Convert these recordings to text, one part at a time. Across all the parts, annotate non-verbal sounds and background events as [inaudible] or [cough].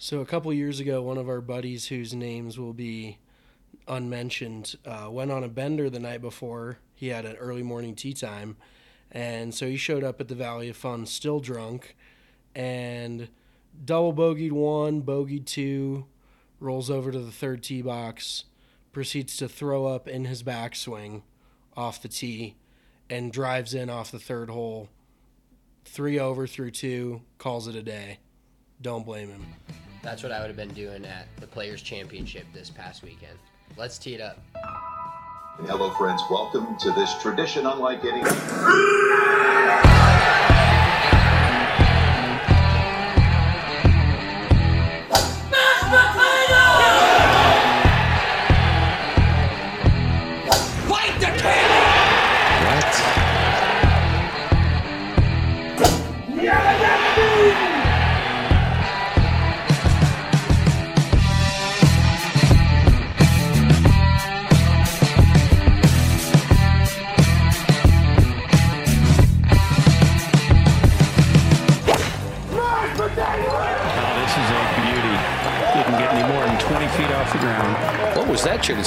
So a couple years ago, one of our buddies whose names will be unmentioned uh, went on a bender the night before. He had an early morning tee time, and so he showed up at the Valley of Fun still drunk, and double bogeyed one, bogeyed two, rolls over to the third tee box, proceeds to throw up in his backswing off the tee, and drives in off the third hole. Three over through two, calls it a day. Don't blame him. That's what I would have been doing at the Players Championship this past weekend. Let's tee it up. Hello, friends. Welcome to this tradition unlike any.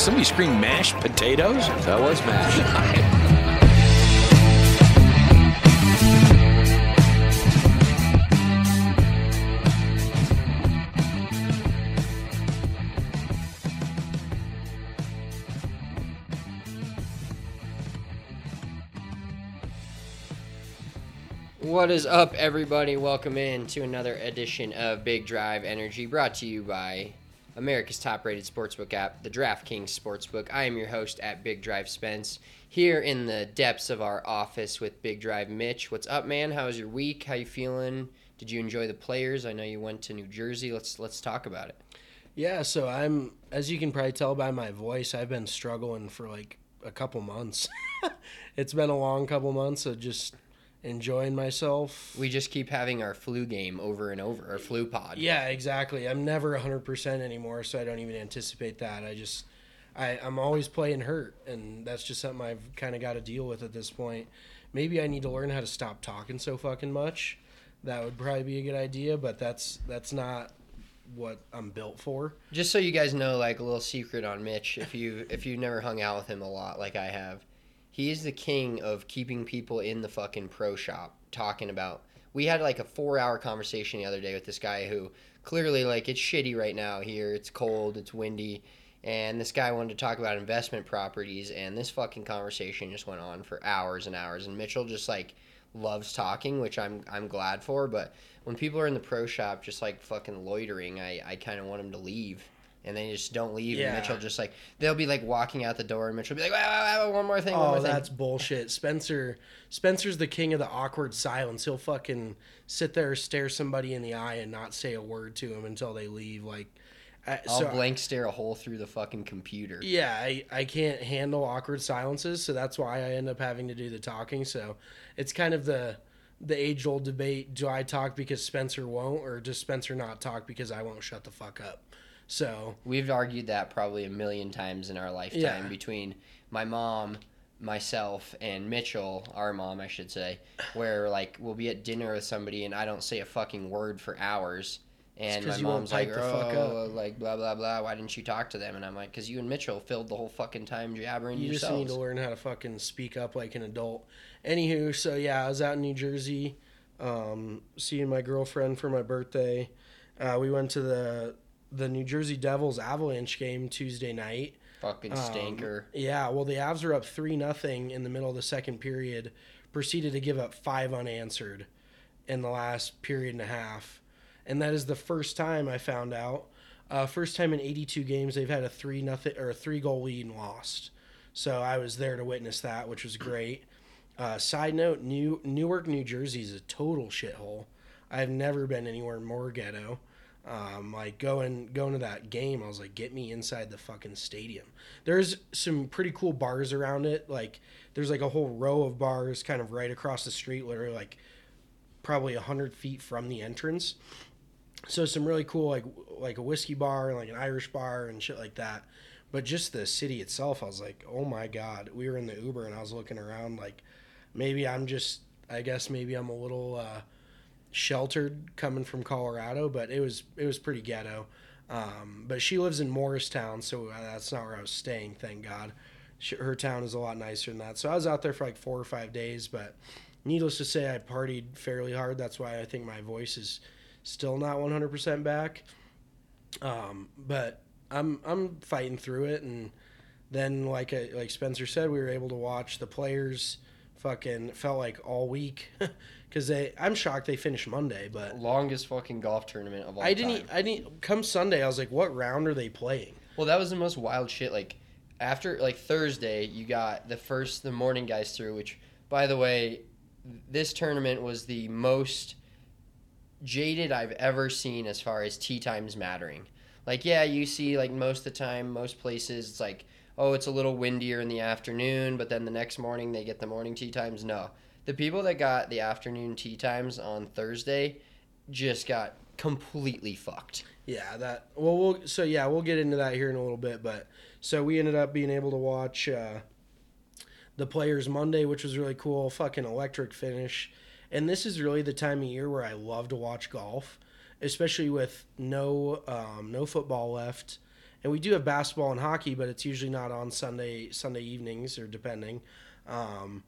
Somebody scream mashed potatoes? That was mashed. What is up, everybody? Welcome in to another edition of Big Drive Energy, brought to you by America's top-rated sportsbook app, the DraftKings Sportsbook. I am your host at Big Drive Spence, here in the depths of our office with Big Drive Mitch. What's up, man? How was your week? How you feeling? Did you enjoy the players? I know you went to New Jersey. Let's let's talk about it. Yeah, so I'm as you can probably tell by my voice, I've been struggling for like a couple months. [laughs] it's been a long couple months of just enjoying myself. We just keep having our flu game over and over, our flu pod. Yeah, exactly. I'm never 100% anymore, so I don't even anticipate that. I just I I'm always playing hurt and that's just something I've kind of got to deal with at this point. Maybe I need to learn how to stop talking so fucking much. That would probably be a good idea, but that's that's not what I'm built for. Just so you guys know, like a little secret on Mitch, if you if you've never hung out with him a lot, like I have, he is the king of keeping people in the fucking pro shop talking about. We had like a four hour conversation the other day with this guy who clearly like it's shitty right now here. It's cold. It's windy. And this guy wanted to talk about investment properties, and this fucking conversation just went on for hours and hours. And Mitchell just like loves talking, which I'm I'm glad for. But when people are in the pro shop just like fucking loitering, I, I kind of want them to leave. And they just don't leave. Yeah. And Mitchell just like they'll be like walking out the door, and Mitchell will be like, one more thing, one Oh, more thing. that's bullshit. Spencer Spencer's the king of the awkward silence. He'll fucking sit there, stare somebody in the eye, and not say a word to him until they leave. Like, I, I'll so blank stare a hole through the fucking computer. yeah, I, I can't handle awkward silences, so that's why I end up having to do the talking. So it's kind of the the age old debate: do I talk because Spencer won't, or does Spencer not talk because I won't shut the fuck up? So We've argued that probably a million times in our lifetime Yeah. between my mom, myself, and Mitchell, our mom, I should say, where like we'll be at dinner with somebody and I don't say a fucking word for hours. And my mom's like, pipe the fuck oh, like blah blah blah. Why didn't you talk to them? And I'm like, because you and Mitchell filled the whole fucking time jabbering you just yourselves. need to learn how to fucking speak up like an adult. Anywho, so yeah, I was out in New Jersey. um, seeing my girlfriend for my birthday. Uh, we went to the the New Jersey Devils Avalanche game Tuesday night. Fucking Um, stinker. yeah, well, the Avs were up three nothing in the middle of the second period. Proceeded to give up five unanswered in the last period and a half, and that is the first time I found out. Uh, first time in 82 games they've had a three nothing or a three goal lead and lost. So I was there to witness that, which was great. Uh, side note: New Newark, New Jersey is a total shithole. I've never been anywhere more ghetto. Um, like going going to that game, I was like, get me inside the fucking stadium. There's some pretty cool bars around it. Like there's like a whole row of bars kind of right across the street, literally like probably a hundred feet from the entrance. So some really cool like like a whiskey bar and like an Irish bar and shit like that. But just the city itself, I was like, oh my god. We were in the Uber and I was looking around like maybe I'm just I guess maybe I'm a little uh, sheltered coming from Colorado, but it was it was pretty ghetto. Um, but she lives in Morristown, so uh, that's not where I was staying. Thank God. She, her town is a lot nicer than that. So I was out there for like four or five days, but needless to say, I partied fairly hard. That's why I think my voice is still not 100% back. Um, but I'm I'm fighting through it, and then like I, like Spencer said, we were able to watch the players. Fucking felt like all week [laughs] because they. I'm shocked they finished Monday, but Longest fucking golf tournament of all I didn't. time. I didn't. Come Sunday, I was like, "What round are they playing?" Well, that was the most wild shit. Like after like Thursday, you got the first the morning guys through. Which, by the way, this tournament was the most jaded I've ever seen as far as tee times mattering. Like, yeah, you see like most of the time, most places, it's like, oh, it's a little windier in the afternoon, but then the next morning they get the morning tee times. No, the people that got the afternoon tee times on Thursday just got completely fucked. Yeah, that. Well, we'll. So yeah, we'll get into that here in a little bit. But so we ended up being able to watch uh, the Players Monday, which was really cool. Fucking electric finish. And this is really the time of year where I love to watch golf, especially with no um, no football left. And we do have basketball and hockey, but it's usually not on Sunday Sunday evenings or depending. Um,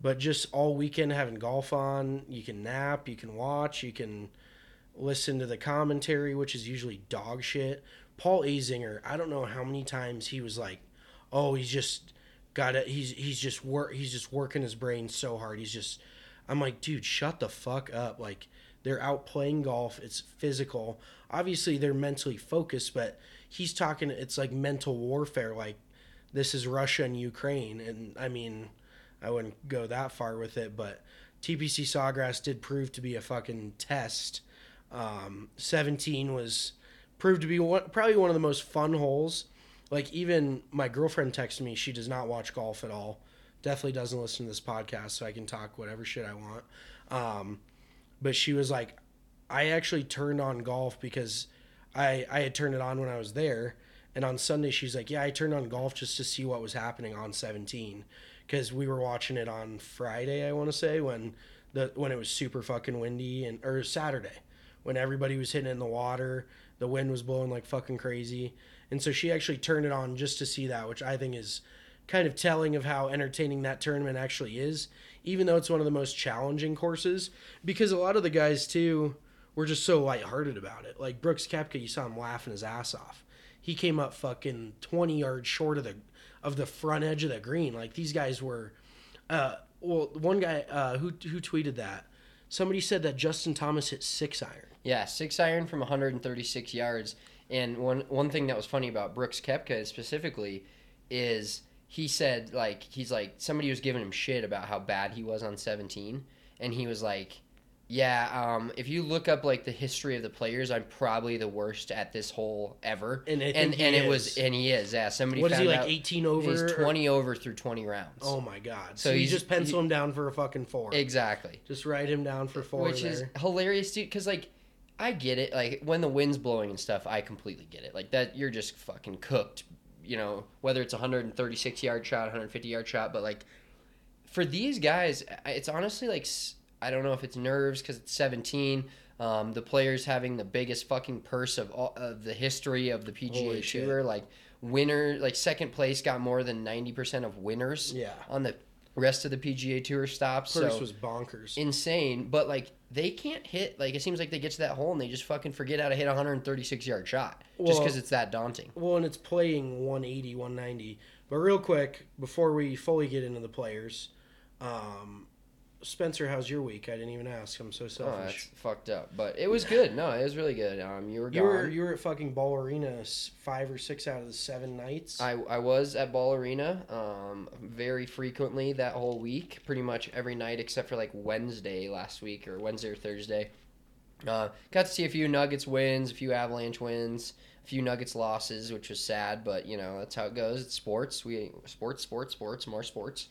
but just all weekend having golf on, you can nap, you can watch, you can listen to the commentary, which is usually dog shit. Paul Azinger, I don't know how many times he was like, "Oh, he's just got it. He's he's just work. He's just working his brain so hard. He's just." I'm like, dude, shut the fuck up. Like, they're out playing golf. It's physical. Obviously, they're mentally focused, but he's talking. It's like mental warfare. Like, this is Russia and Ukraine, and I mean, I wouldn't go that far with it, but TPC Sawgrass did prove to be a fucking test. Um, 17 was proved to be one, probably one of the most fun holes. Like even my girlfriend texted me, she does not watch golf at all. Definitely doesn't listen to this podcast, so I can talk whatever shit I want. Um, but she was like, I actually turned on golf because I I had turned it on when I was there, and on Sunday she's like, yeah, I turned on golf just to see what was happening on 17 because we were watching it on Friday, I want to say when the when it was super fucking windy and or Saturday when everybody was hitting in the water, the wind was blowing like fucking crazy, and so she actually turned it on just to see that, which I think is kind of telling of how entertaining that tournament actually is, even though it's one of the most challenging courses. Because a lot of the guys too were just so lighthearted about it. Like Brooks Koepka, you saw him laughing his ass off. He came up fucking twenty yards short of the of the front edge of the green. Like these guys were. Uh, well, one guy uh, who who tweeted that. Somebody said that Justin Thomas hit six iron. Yeah, six iron from 136 yards. And one one thing that was funny about Brooks Koepka specifically is he said like he's like somebody was giving him shit about how bad he was on 17, and he was like, "Yeah, um, if you look up like the history of the players, I'm probably the worst at this hole ever." And and, and it is. was and he is. Yeah, somebody What is he like? Eighteen over. He's or- 20 over through 20 rounds. Oh my god! So, So you just pencil he- him down for a fucking four. exactly. Just write him down for four. which is hilarious dude because like i get it like when the wind's blowing and stuff i completely get it like that you're just fucking cooked you know whether it's a 136 yard shot 150 yard shot but like for these guys it's honestly like i don't know if it's nerves because it's 17 um, the players having the biggest fucking purse of all of the history of the pga Holy shit. tour like winner like second place got more than 90% of winners Yeah. on the rest of the PGA Tour stops. Course so was bonkers. insane. But like they can't hit. Like it seems like they get to that hole and they just fucking forget how to hit a 136 yard shot just because it's that daunting. Well, and it's playing 180, 190. But real quick, before we fully get into the players, um, Spencer, how's your week? I didn't even ask. I'm so selfish. Oh, that's fucked up. But it was good. No, it was really good. Um, you were you were you were at fucking Ball Arena five or six out of the seven nights. I, I was at Ball Arena um, very frequently that whole week, pretty much every night except for like Wednesday last week or Wednesday or Thursday. Uh, got to see a few Nuggets wins, a few Avalanche wins, few Nuggets losses, which was sad, but you know that's how it goes. It's sports. We sports, sports, sports, more sports.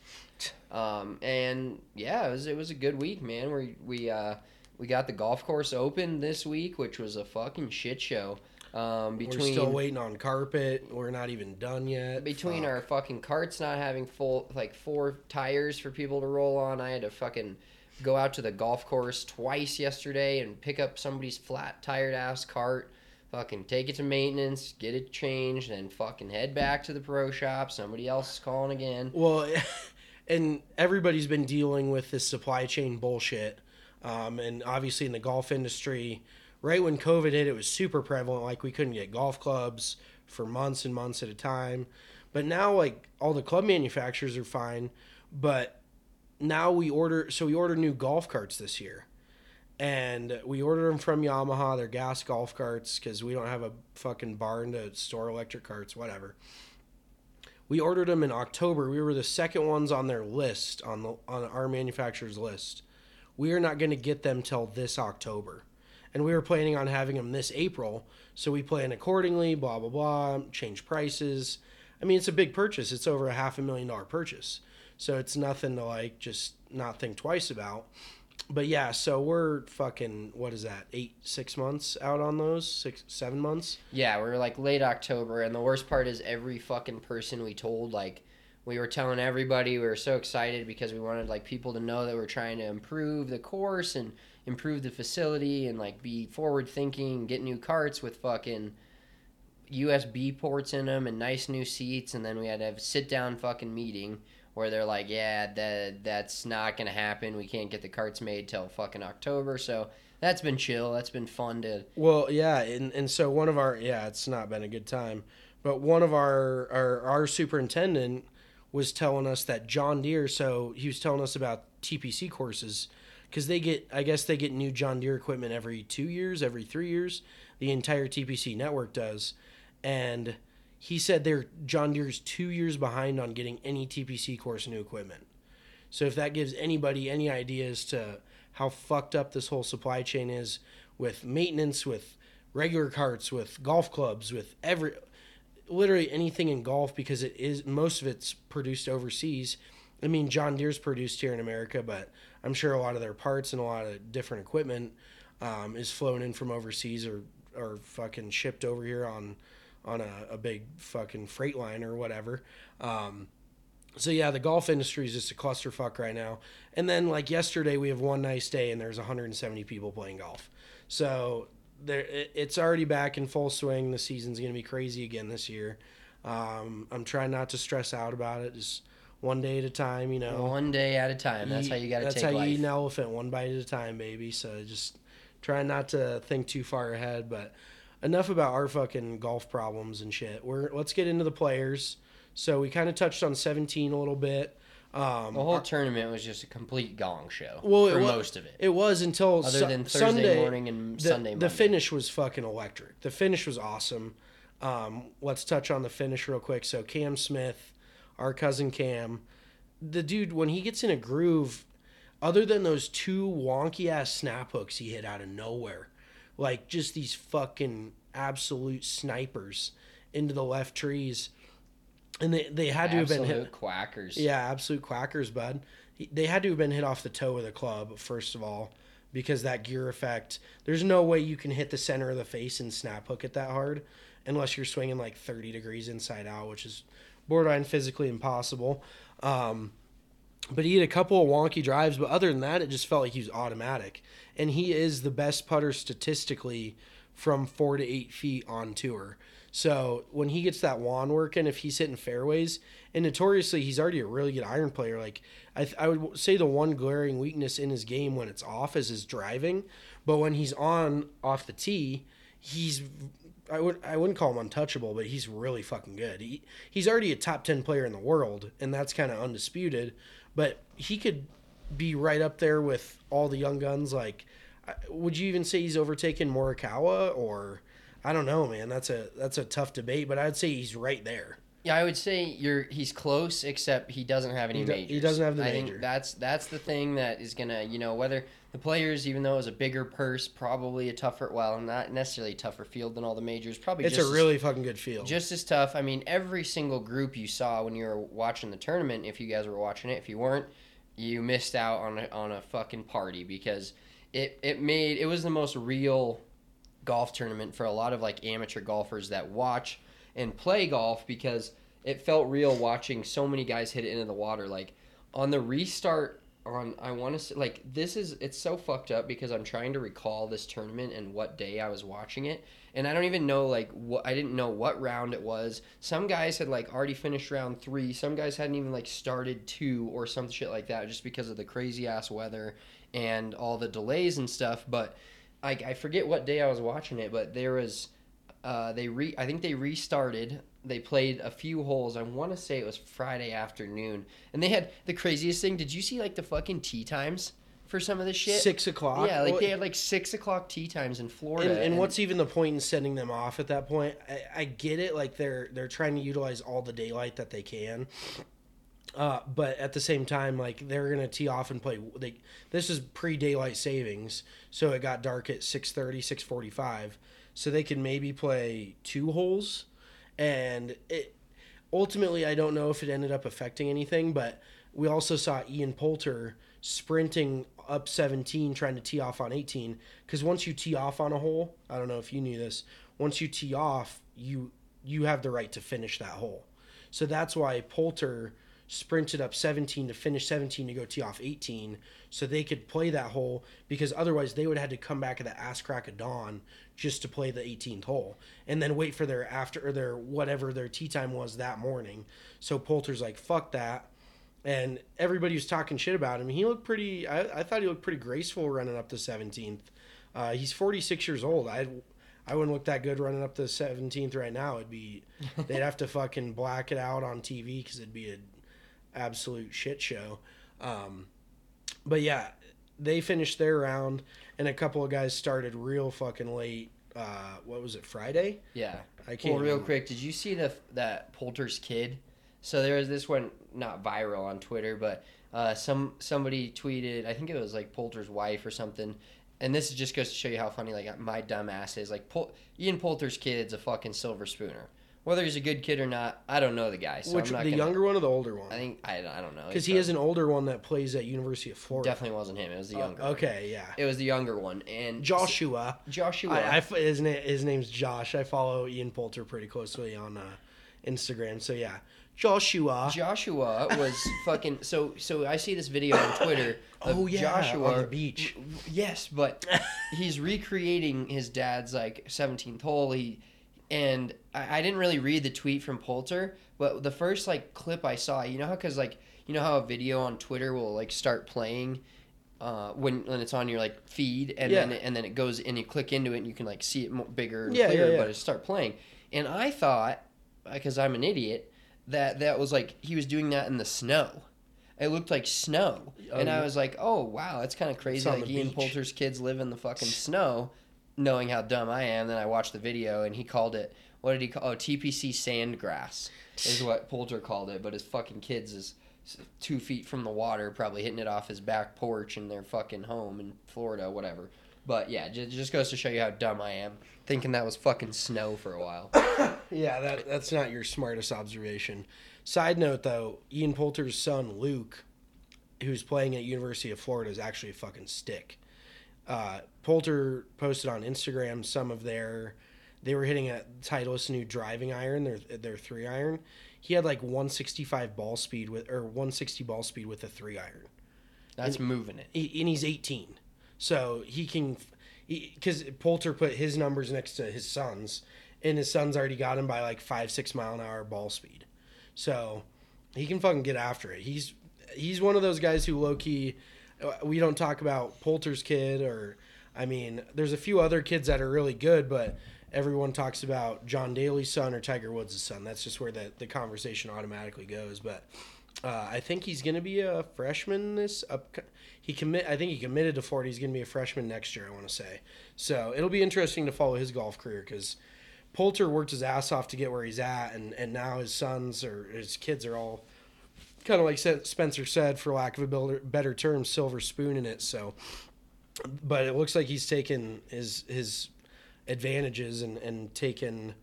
Um, and yeah, it was it was a good week, man. We we uh, we got the golf course open this week, which was a fucking shit show. Um, between We're still waiting on carpet. We're not even done yet. between Fuck. our fucking carts not having full like four tires for people to roll on, I had to fucking go out to the golf course twice yesterday and pick up somebody's flat tired ass cart, fucking take it to maintenance, get it changed, and fucking head back to the pro shop. Somebody else is calling again. Well, [laughs] and everybody's been dealing with this supply chain bullshit. Um, and obviously, in the golf industry, right when COVID hit, it was super prevalent. Like, we couldn't get golf clubs for months and months at a time. But now, like, all the club manufacturers are fine. But now we order, so we order new golf carts this year. And we ordered them from Yamaha. They're gas golf carts because we don't have a fucking barn to store electric carts, whatever. We ordered them in October. We were the second ones on their list on the on our manufacturer's list. We are not going to get them till this October, and we were planning on having them this April. So we plan accordingly. Blah blah blah. Change prices. I mean, it's a big purchase. It's over a half a million dollar purchase. So it's nothing to like just not think twice about. But yeah, so we're fucking what is that? Eight, six months out on those? Six, seven months? Yeah, we are like late October, and the worst part is every fucking person we told, like, we were telling everybody we were so excited because we wanted like people to know that we're trying to improve the course and improve the facility and like be forward thinking, get new carts with fucking USB ports in them and nice new seats, and then we had to have a sit down fucking meeting where they're like, yeah, that that's not gonna happen. We can't get the carts made till fucking October, so that's been chill. That's been fun to Well, yeah, and, and so one of our yeah, it's not been a good time, but one of our our, our superintendent was telling us that John Deere. So he was telling us about TPC courses because they get I guess they get new John Deere equipment every two years, every three years. The entire TPC network does, and he said they're John Deere's two years behind on getting any TPC course new equipment. So if that gives anybody any ideas to how fucked up this whole supply chain is with maintenance, with regular carts, with golf clubs, with every literally anything in golf because it is most of it's produced overseas. I mean, John Deere's produced here in America, but I'm sure a lot of their parts and a lot of different equipment um, is flown in from overseas or or fucking shipped over here on on a, a big fucking freight line or whatever. Um, so yeah, the golf industry is just a clusterfuck right now. And then like yesterday, we have one nice day and there's 170 people playing golf. So there, it's already back in full swing. The season's gonna be crazy again this year. Um, I'm trying not to stress out about it. Just one day at a time, you know. one day at a time. That's Eat- how you got to That's how life. you eat an elephant, one bite at a time, baby. So just try not to think too far ahead. But enough about our fucking golf problems and shit. We're let's get into the players. So we kind of touched on 17 a little bit. Um, The whole tournament was just a complete gong show well, for it wa- most of it. It was until Other Su- than Thursday Sunday morning and the, Sunday The finish was fucking electric. The finish was awesome. Um, let's touch on the finish real quick. So Cam Smith, our cousin Cam, the dude when he gets in a groove, other than those two wonky ass snap hooks he hit out of nowhere, like just these fucking absolute snipers into the left trees, and they they had to have been Absolute hit. quackers. Yeah, absolute quackers, bud. They had to have been hit off the toe of the club, first of all, because that gear effect. There's no way you can hit the center of the face and snap hook it that hard unless you're swinging like 30 degrees inside out, which is borderline physically impossible. Um, but he had a couple of wonky drives, but other than that, it just felt like he was automatic. And he is the best putter statistically from four to eight feet on tour. So when he gets that wand working, if he's hitting fairways, and notoriously he's already a really good iron player. Like I, th- I would say the one glaring weakness in his game when it's off is his driving, but when he's on off the tee, he's I would I wouldn't call him untouchable, but he's really fucking good. He he's already a top ten player in the world, and that's kind of undisputed. But he could be right up there with all the young guns. Like, would you even say he's overtaken Morikawa or? I don't know, man. That's a that's a tough debate, but I'd say he's right there. Yeah, I would say you're he's close, except he doesn't have any He majors. he doesn't have the I major. think that's that's the thing that is gonna you know whether the players, even though it was a bigger purse, probably a tougher well, not necessarily a tougher field than all the majors. Probably It's just a really fucking good field. just as tough. I mean, every single group you saw when you were watching the tournament, if you guys were watching it, if you weren't, you missed out on a, on a fucking party because it it made it was the most real golf tournament for a lot of like amateur golfers that watch and play golf because it felt real watching so many guys hit it into the water. Like on the restart on I want to say like this is it's so fucked up because I'm trying to recall this tournament and what day I was watching it. And I don't even know like what I didn't know what round it was. Some guys had like already finished round 3, some guys hadn't even like started 2 or some shit like that just because of the crazy ass weather and all the delays and stuff, but I, I forget what day I was watching it, but there was uh, they re I think they restarted. They played a few holes. I want to say it was Friday afternoon, and they had the craziest thing. Did you see like the fucking tee times for some of this shit? Six o'clock? Yeah, like they had like six o'clock tee times in Florida. and, and what's even the point in sending them off at that point? I, I get it, like they're they're trying to utilize all the daylight that they can, uh, but at the same time, like they're gonna tee off and play. They this is pre daylight savings, so it got dark at 6.30, 6.45. so they could maybe play two holes, and it ultimately I don't know if it ended up affecting anything, but we also saw Ian Poulter sprinting up 17 trying to tee off on 18 because once you tee off on a hole i don't know if you knew this once you tee off you you have the right to finish that hole so that's why poulter sprinted up 17 to finish 17 to go tee off 18 so they could play that hole because otherwise they would have had to come back at the ass crack of dawn just to play the 18th hole and then wait for their after or their whatever their tee time was that morning so poulter's like fuck that and everybody was talking shit about him. He looked pretty. I, I thought he looked pretty graceful running up the 17th. Uh, he's 46 years old. I I wouldn't look that good running up the 17th right now. It'd be [laughs] they'd have to fucking black it out on TV because it'd be an absolute shit show. Um, but yeah, they finished their round, and a couple of guys started real fucking late. Uh, what was it? Friday? Yeah. I can't Well, real remember. quick, did you see the that Poulter's kid? So there was this one not viral on Twitter, but uh, some somebody tweeted. I think it was like Poulter's wife or something. And this just goes to show you how funny like my dumb ass is. Like Pol- Ian Poulter's kid's a fucking silver spooner. Whether he's a good kid or not, I don't know the guy. So Which the gonna- younger one or the older one? I think I, I don't know Because he has an older one that plays at University of Florida. definitely wasn't him. It was the younger. one. Okay, yeah. It was the younger one and Joshua. Joshua. I, I his, na- his name's Josh. I follow Ian Poulter pretty closely on uh, Instagram. So yeah, Joshua. Joshua was [laughs] fucking so so I see this video on Twitter [coughs] of Oh, yeah, Joshua on the beach. Yes, but [laughs] he's recreating his dad's like 17th hole. He and I, I didn't really read the tweet from Poulter, but the first like clip I saw, you know how cuz like you know how a video on Twitter will like start playing uh, when when it's on your like feed and then Yeah. and then it goes and you click into it and you can like see it more, bigger and Yeah, yeah, clearer, yeah. but it start playing. And I thought because I'm an idiot that that was like he was doing that in the snow. It looked like snow, and I was like, "Oh wow, that's kind of crazy." Like Ian beach. Poulter's kids live in the fucking snow, knowing how dumb I am. Then I watched the video, and he called it. What did he call? Oh, TPC sandgrass is what Poulter called it. But his fucking kids is two feet from the water, probably hitting it off his back porch in their fucking home in Florida, whatever. But yeah, it just goes to show you how dumb I am, thinking that was fucking snow for a while. [coughs] Yeah, that that's not your smartest observation. Side note though, Ian Poulter's son Luke, who's playing at University of Florida, is actually a fucking stick. Uh, Poulter posted on Instagram some of their. They were hitting a Titleist new driving iron, their their three iron. He had like 165 ball speed with or 160 ball speed with a three iron. That's moving it. He, and he's 18, so he can. because Poulter put his numbers next to his son's, and his son's already got him by like five six mile an hour ball speed, so he can fucking get after it. He's he's one of those guys who low key. We don't talk about Poulter's kid, or I mean, there's a few other kids that are really good, but everyone talks about John Daly's son or Tiger Woods' son. That's just where the, the conversation automatically goes. But uh, I think he's going to be a freshman this up. He commit. I think he committed to Florida. He's going to be a freshman next year. I want to say. So it'll be interesting to follow his golf career because Poulter worked his ass off to get where he's at, and and now his sons or his kids are all kind of like Spencer said, for lack of a better term, silver spoon in it. So, but it looks like he's taken his his advantages and and taken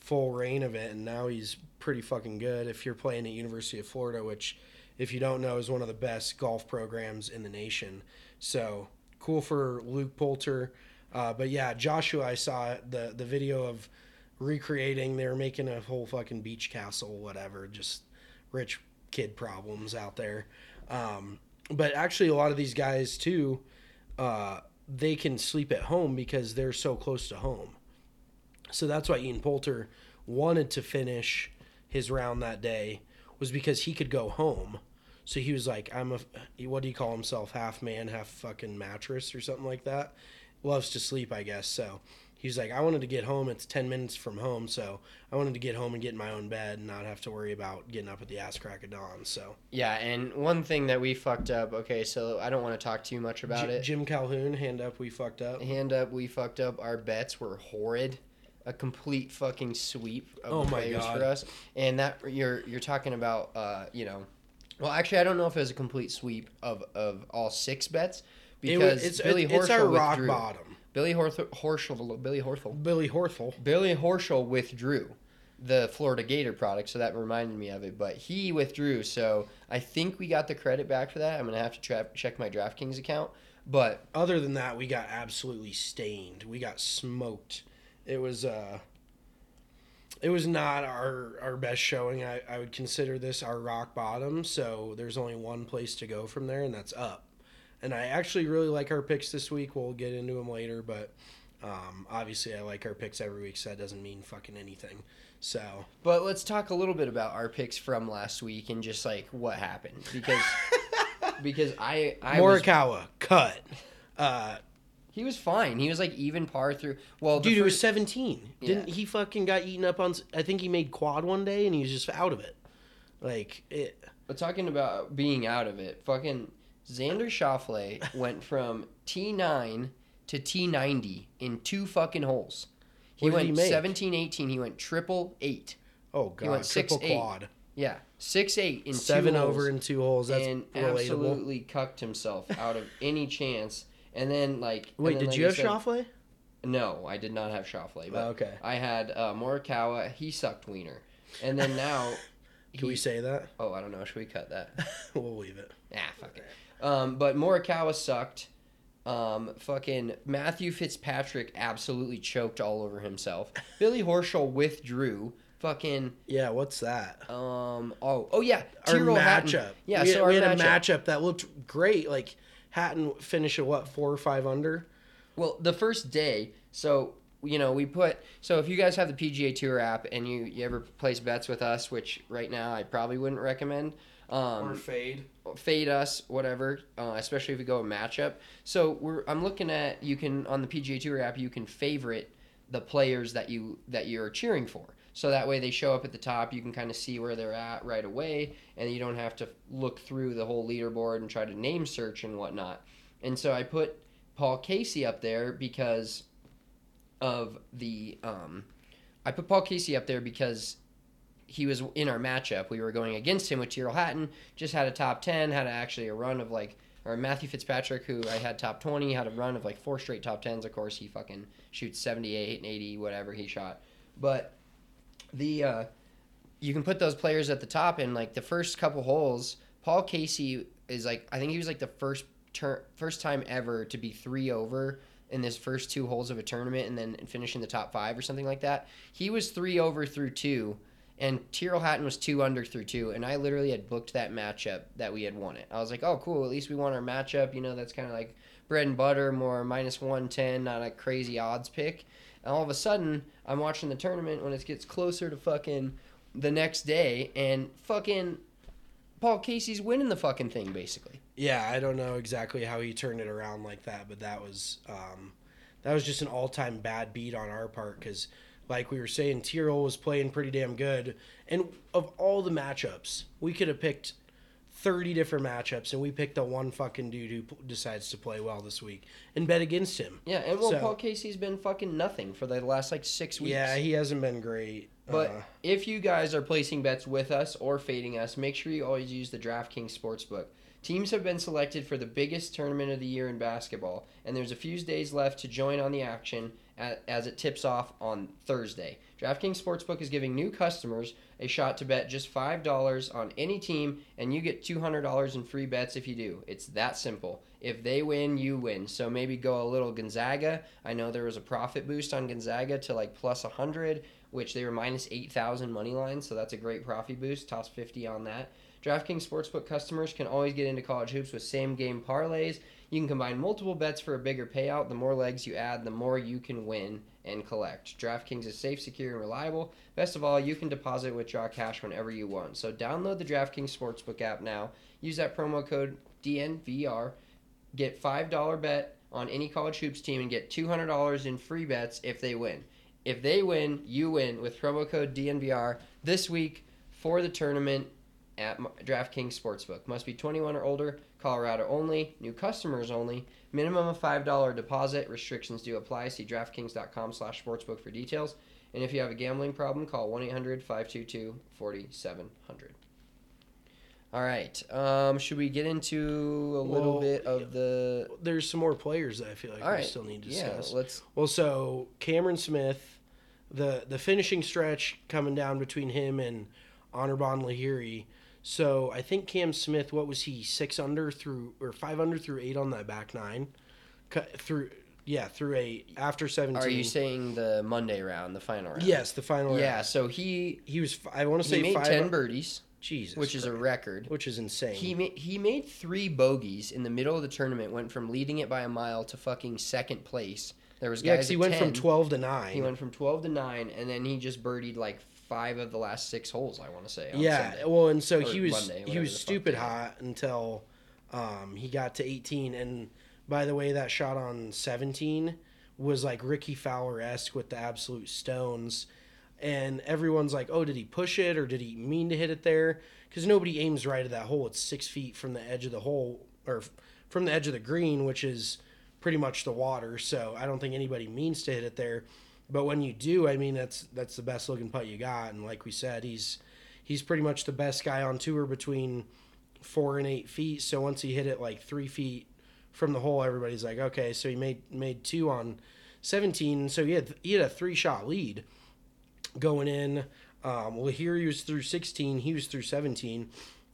full reign of it, and now he's pretty fucking good. If you're playing at University of Florida, which if you don't know, is one of the best golf programs in the nation. So cool for Luke Poulter. Uh, but yeah, Joshua, I saw the the video of recreating. They were making a whole fucking beach castle, whatever. Just rich kid problems out there. Um, but actually, a lot of these guys too, uh, they can sleep at home because they're so close to home. So that's why Ian Poulter wanted to finish his round that day was because he could go home so he was like, I'm a, what do you call himself? Half man, half fucking mattress or something like that. Loves to sleep, I guess. So he's like, I wanted to get home. It's 10 minutes from home. So I wanted to get home and get in my own bed and not have to worry about getting up at the ass crack of dawn. So, yeah. And one thing that we fucked up, okay, so I don't want to talk too much about J- it. Jim Calhoun, hand up, we fucked up. Hand up, we fucked up. Our bets were horrid. A complete fucking sweep of Oh players God. for us, and that you're you're talking about, uh, you know, well, actually, I don't know if it was a complete sweep of, of all six bets It because it's, Billy Horschel it's our rock withdrew. bottom. Billy Horth- Horschel, Billy Horschel, Billy Horthel. Billy Horschel withdrew the Florida Gator product, so that reminded me of it. But he withdrew, so I think we got the credit back for that. I'm gonna have to tra- check my DraftKings account, but Other than that, we got absolutely stained. We got smoked. It was uh it was not our our best showing. I, I would consider this our rock bottom, so there's only one place to go from there and that's up. And I actually really like our picks this week. We'll get into them later, but um, obviously I like our picks every week, so that doesn't mean fucking anything. So but let's talk a little bit about our picks from last week and just like what happened because [laughs] because I I was, Morikawa cut. Uh, he was fine. He was like even par through. Well, dude, it was first- 17. Didn't he fucking got eaten up on? s- I think he made quad one day and he was just out of it. Like it. But talking about being out of it, fucking Xander Schauffele went from T9 to T90 in two fucking holes. He What did went he make? 17, 18. He went triple eight. Oh God. He went six, triple eight. quad, Yeah, six eight in seven over holes, in two holes. That's and relatable. absolutely cucked himself out of any chance. And then like, Wait, then, did like you have said- Schauffele? No, I did not have Schauffele. But Oh, okay. I had uh, Morikawa. He sucked wiener. And then now, [laughs] Can we say that? Oh, I don't know. Should we cut that? [laughs] we'll leave it. Ah, fuck it. Um, but Morikawa sucked. Um, fucking Matthew Fitzpatrick absolutely choked all over himself. [laughs] Billy Horschel withdrew. Fucking Yeah, what's that? um oh oh yeah Our Hatton. matchup. Yeah, we, so we had matchup. a matchup that looked great. Like Hatton finished at what four or five under. Well, the first day, so you know, we put so if you guys have the PGA Tour app and you you ever place bets with us, which right now I probably wouldn't recommend. Um, or fade. fade us, whatever. Uh, especially if we go a matchup. So we're I'm looking at you can on the PGA Tour app you can favorite the players that you that you're cheering for. So that way they show up at the top. You can kind of see where they're at right away, and you don't have to look through the whole leaderboard and try to name search and whatnot. And so I put Paul Casey up there because of the um, I put Paul Casey up there because he was in our matchup. We were going against him with Tyrrell Hatton. Just had a top ten. Had actually a run of like, or Matthew Fitzpatrick, who I had top twenty, had a run of like four straight top tens. Of course, he fucking shoots seventy eight and eighty, whatever he shot. But the uh, you can put those players at the top, and like the first couple holes, Paul Casey is like I think he was like the first turn, first time ever to be three over in this first two holes of a tournament, and then finish in the top five or something like that. He was three over through two, and Tyrrell Hatton was two under through two, and I literally had booked that matchup that we had won it. I was like, oh cool, at least we won our matchup. You know, that's kind of like bread and butter, more minus 110, not a crazy odds pick. And all of a sudden, I'm watching the tournament when it gets closer to fucking the next day, and fucking Paul Casey's winning the fucking thing, basically. Yeah, I don't know exactly how he turned it around like that, but that was um, that was just an all-time bad beat on our part because, like we were saying, Tyrrell was playing pretty damn good, and of all the matchups, we could have picked thirty different matchups, and we picked the one fucking dude who p- decides to play well this week and bet against him. Yeah, and well, So- Paul Casey's been fucking nothing for the last like six weeks. Yeah, he hasn't been great. But Uh, if you guys are placing bets with us or fading us, make sure you always use the DraftKings Sportsbook. Teams have been selected for the biggest tournament of the year in basketball, and there's a few days left to join on the action as it tips off on Thursday. DraftKings Sportsbook is giving new customers a shot to bet just $5 on any team, and you get $200 in free bets if you do. It's that simple. If they win, you win. So maybe go a little Gonzaga. I know there was a profit boost on Gonzaga to like plus 100, which they were minus 8,000 money line, so that's a great profit boost. Toss 50 on that. DraftKings Sportsbook customers can always get into college hoops with same game parlays. You can combine multiple bets for a bigger payout. The more legs you add, the more you can win and collect. DraftKings is safe, secure, and reliable. Best of all, you can deposit withdraw cash whenever you want. So download the DraftKings Sportsbook app now. Use that promo code DNVR. Get $5 bet on any college hoops team and get $200 in free bets if they win. If they win, you win with promo code DNVR this week for the tournament at DraftKings Sportsbook. Must be 21 or older, Colorado only, new customers only, minimum of $5 deposit. Restrictions do apply. See DraftKings.com slash sportsbook for details. And if you have a gambling problem, call 1-800-522-4700. All right. Um, should we get into a little Well, bit of the... there's some more players that I feel like All we right. still need to discuss. yeah, let's... Well, so Cameron Smith, the the finishing stretch coming down between him and Anirban Lahiri. So I think Cam Smith, what was he six under through or five under through eight on that back nine, Cut through yeah through eight after seventeen. Are you saying the Monday round, the final round? yes the final? Round. Yeah, round. so he he was. I want to he say made five. 10 birdies, Jesus, which is a record. which is insane. He made he made three bogeys in the middle of the tournament. Went from leading it by a mile to fucking second place. There was yeah, he went from twelve to nine. He went from twelve to nine, and then he just birdied like five of the last six holes. I want to say. yeah, Sunday. well, and so Or he was Monday, he was stupid hot until um, he got to 18. And by the way, that shot on 17 was like Rickie Fowler esque with the absolute stones. And everyone's like, "Oh, did he push it or did he mean to hit it there?" Because nobody aims right at that hole. It's six feet from the edge of the hole or from the edge of the green, which is pretty much the water. So I don't think anybody means to hit it there. But when you do, I mean that's that's the best looking putt you got. And like we said, he's he's pretty much the best guy on tour between four and eight feet. So once he hit it like three feet from the hole, everybody's like, okay. So he made made two on seventeen. So he had he had a three shot lead going in. Um, well, here he was through sixteen. He was through seventeen.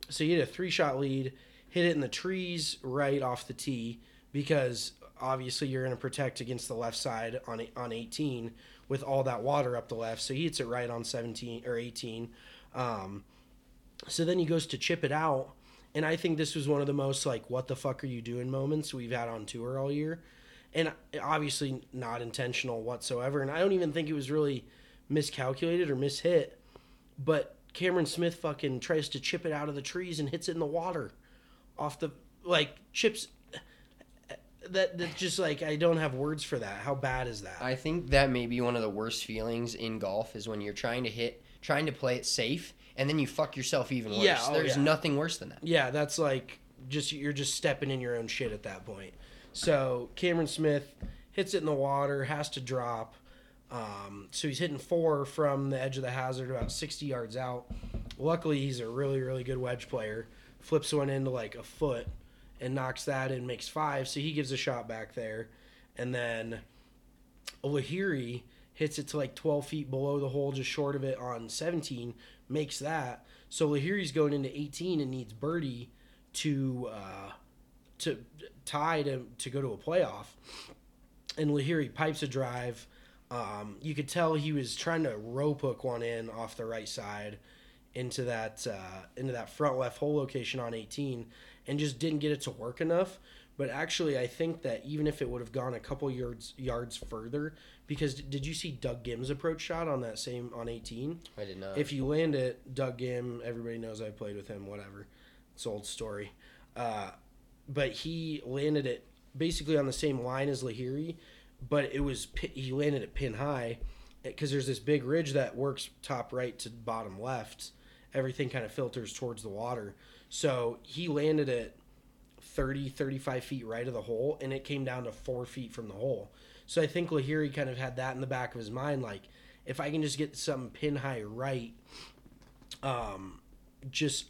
So he had a three shot lead. Hit it in the trees right off the tee because obviously you're going to protect against the left side on on 18 with all that water up the left. So he hits it right on 17 or 18. Um, so then he goes to chip it out, and I think this was one of the most like "what the fuck are you doing" moments we've had on tour all year, and obviously not intentional whatsoever. And I don't even think it was really miscalculated or mishit, but Cameron Smith fucking tries to chip it out of the trees and hits it in the water, off the like chips. That that's just like I don't have words for that. How bad is that? I think that may be one of the worst feelings in golf is when you're trying to hit, trying to play it safe, and then you fuck yourself even worse. Yeah, oh, There's yeah. nothing worse than that. Yeah, that's like just you're just stepping in your own shit at that point. So Cameron Smith hits it in the water, has to drop. Um, so he's hitting four from the edge of the hazard, about 60 yards out. Luckily, he's a really, really good wedge player. Flips one into like a foot and knocks that in, makes five. So he gives a shot back there. And then Lahiri hits it to like 12 feet below the hole, just short of it on 17, makes that. So Lahiri's going into 18 and needs birdie to uh, to tie to, to go to a playoff. And Lahiri pipes a drive. Um, you could tell he was trying to rope hook one in off the right side into that uh, into that front left hole location on 18 and just didn't get it to work enough. But actually, I think that even if it would have gone a couple yards yards further, because did you see Doug Ghim's approach shot on that same on 18? I did not. If you land it, Doug Ghim, everybody knows I played with him. Whatever, it's old story. Uh, but he landed it basically on the same line as Lahiri, but it was he landed it pin high because there's this big ridge that works top right to bottom left. Everything kind of filters towards the water. So he landed it 30, 35 feet right of the hole, and it came down to four feet from the hole. So I think Lahiri kind of had that in the back of his mind, like if I can just get some pin high right, um, just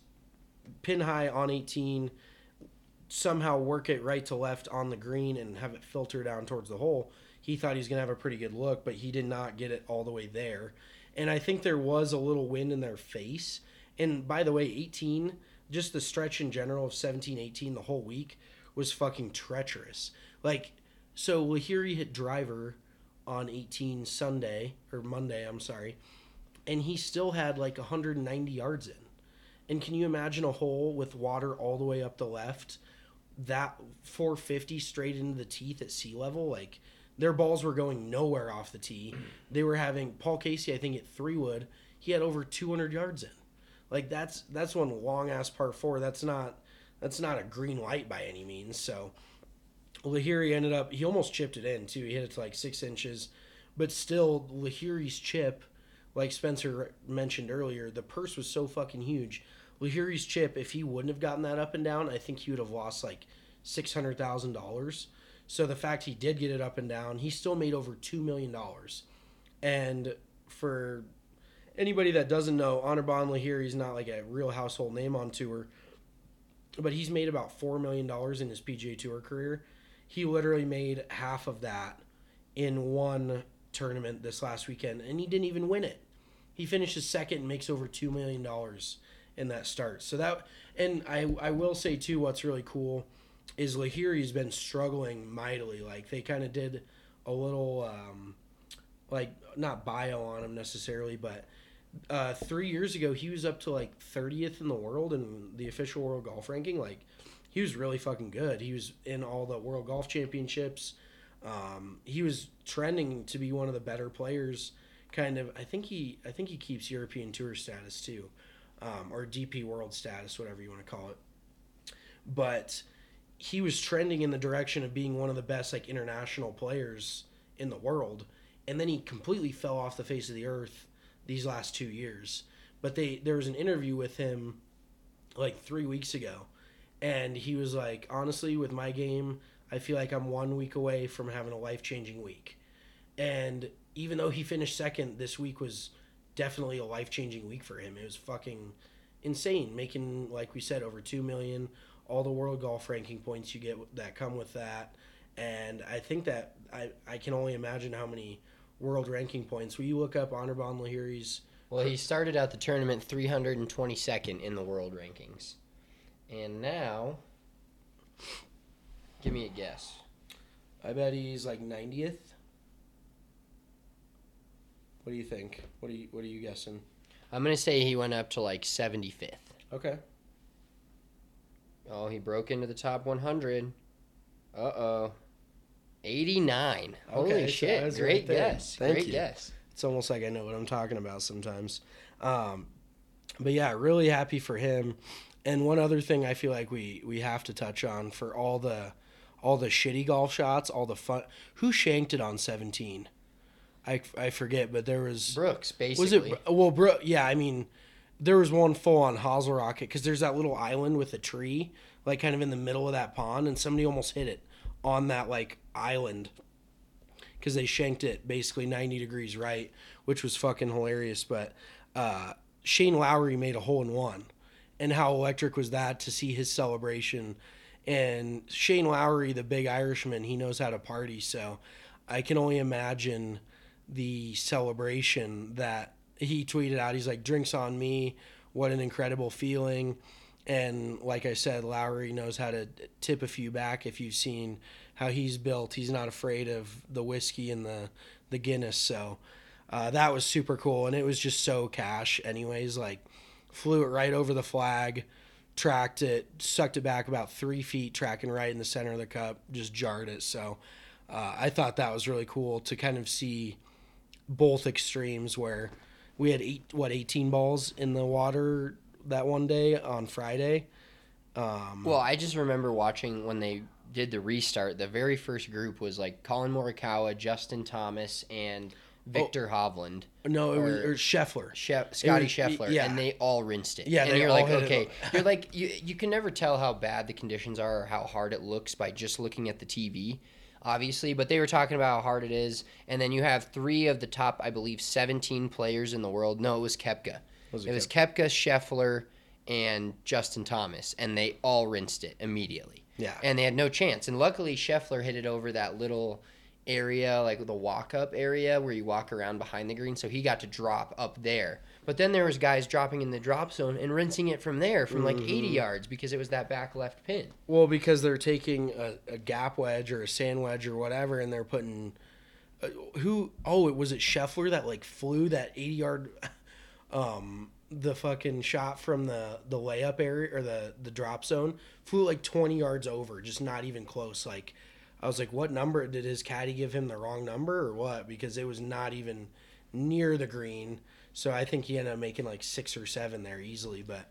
pin high on 18, somehow work it right to left on the green and have it filter down towards the hole. He thought he was going to have a pretty good look, but he did not get it all the way there. And I think there was a little wind in their face. And by the way, 18, just the stretch in general of 17, 18 the whole week was fucking treacherous. Like, so Lahiri hit driver on 18 Sunday, or Monday, I'm sorry, and he still had like 190 yards in. And can you imagine a hole with water all the way up the left? That 450 straight into the teeth at sea level? Like, their balls were going nowhere off the tee. They were having Paul Casey, I think, at three wood. He had over 200 yards in. Like that's that's one long ass par four. That's not that's not a green light by any means. So Lahiri ended up he almost chipped it in too. He hit it to like six inches, but still Lahiri's chip, like Spencer mentioned earlier, the purse was so fucking huge. Lahiri's chip, if he wouldn't have gotten that up and down, I think he would have lost like six hundred thousand dollars. So the fact he did get it up and down, he still made over two million dollars. And for anybody that doesn't know, Anirban Lahiri's not like a real household name on tour, but he's made about four million dollars in his PGA Tour career. He literally made half of that in one tournament this last weekend, and he didn't even win it. He finishes second and makes over two million dollars in that start. So that, and I I will say too, what's really cool is Lahiri's been struggling mightily. Like they kind of did a little, um, like not bio on him necessarily, but uh, three years ago he was up to like 30th in the world in the official world golf ranking. Like he was really fucking good. He was in all the world golf championships. Um, he was trending to be one of the better players. Kind of, I think he, I think he keeps European Tour status too, um, or DP World status, whatever you want to call it. But he was trending in the direction of being one of the best like international players in the world, and then he completely fell off the face of the earth these last two years. But they there was an interview with him like three weeks ago, and he was like, honestly, with my game, I feel like I'm one week away from having a life changing week. And even though he finished second, this week was definitely a life changing week for him. It was fucking insane, making like we said over two million, all the world golf ranking points you get that come with that, and I think that I I can only imagine how many world ranking points. Will you look up Anirban Lahiri's? Well, he started out the tournament 322nd in the world rankings. And now, give me a guess. I bet he's like 90th. What do you think? What are you What are you guessing? I'm going to say he went up to like 75th. Okay. Oh, he broke into the top 100. Uh oh. 89. Holy Okay, shit. Great right guess. Thank Great you. guess. It's almost like I know what I'm talking about sometimes. Um, but yeah, really happy for him. And one other thing I feel like we we have to touch on for all the all the shitty golf shots, all the fun. Who shanked it on 17? I, I forget, but there was Brooks, basically. Was it well, bro? Yeah, I mean, there was one full on hosel rocket because there's that little island with a tree, like kind of in the middle of that pond, and somebody almost hit it on that like island because they shanked it basically 90 degrees right, which was fucking hilarious. But uh, Shane Lowry made a hole in one, and how electric was that to see his celebration? And Shane Lowry, the big Irishman, he knows how to party, so I can only imagine the celebration that he tweeted out. He's like, "Drinks on me! What an incredible feeling!" And like I said, Lowry knows how to tip a few back. If you've seen how he's built, he's not afraid of the whiskey and the the Guinness. So uh, that was super cool, and it was just so cash. Anyways, like flew it right over the flag. tracked it, sucked it back about three feet, tracking right in the center of the cup, just jarred it. So uh, I thought that was really cool to kind of see both extremes where we had eight, what, 18 balls in the water that one day on Friday. Um, well, I just remember watching when they did the restart. The very first group was like Collin Morikawa, Justin Thomas, and oh. Viktor Hovland. No, it was Or- Scheffler. Shef- Scotty was- Scheffler, yeah. and they all rinsed it. Yeah, and you're like, okay, you're [laughs] like, you you can never tell how bad the conditions are or how hard it looks by just looking at the TV, obviously. But they were talking about how hard it is, and then you have three of the top, I believe, 17 players in the world. No, it was Koepka. Was it it was Koepka, Scheffler, and Justin Thomas, and they all rinsed it immediately. Yeah. and they had no chance. And luckily, Scheffler hit it over that little area, like the walk up area where you walk around behind the green. So he got to drop up there. But then there was guys dropping in the drop zone and rinsing it from there from like 80 yards because it was that back left pin. Well, because they're taking a, a gap wedge or a sand wedge or whatever, and they're putting uh, who? Oh, it was it Scheffler that like flew that eighty yard, um, the fucking shot from the the layup area or the the drop zone flew like twenty yards over, just not even close. Like I was like, what number did his caddy give him the wrong number or what? Because it was not even near the green. So I think he ended up making like six or seven there easily, but.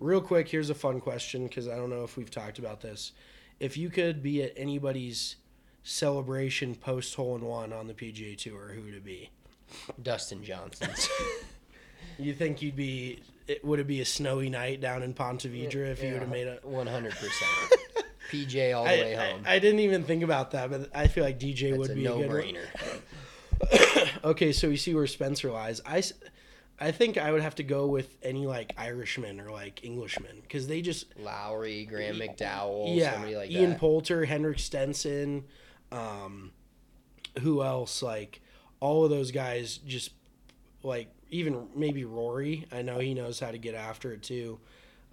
Real quick, here's a fun question because I don't know if we've talked about this. If you could be at anybody's celebration post hole in one on the PGA Tour, who would it be? Dustin Johnson. [laughs] You think you'd be? It, would it be a snowy night down in Ponte Vedra if you would have made it? 100%. PJ all the I, way home. I didn't even think about that, but I feel like DJ It's would a be no a good one. brainer. [coughs] Okay, so you see where Spencer lies. I, I think I would have to go with any like Irishman or like Englishman because they just Lowry, Graeme McDowell, yeah, somebody like Ian that. Poulter, Henrik Stenson, um, who else? Like all of those guys, just like even maybe Rory. I know he knows how to get after it too.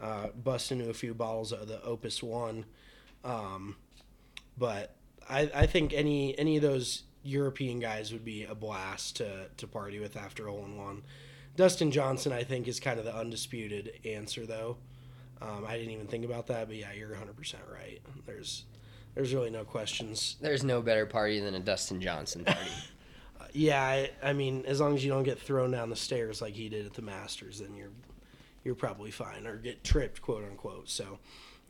Uh, bust into a few bottles of the Opus One, um, but I, I think any any of those European guys would be a blast to to party with after hole in one. Dustin Johnson, I think, is kind of the undisputed answer, though. Um, I didn't even think about that, but yeah, you're 100 percent right. There's there's really no questions. There's no better party than a Dustin Johnson party. [laughs] Yeah, I, I mean, as long as you don't get thrown down the stairs like he did at the Masters, then you're you're probably fine, or get tripped, quote unquote. So,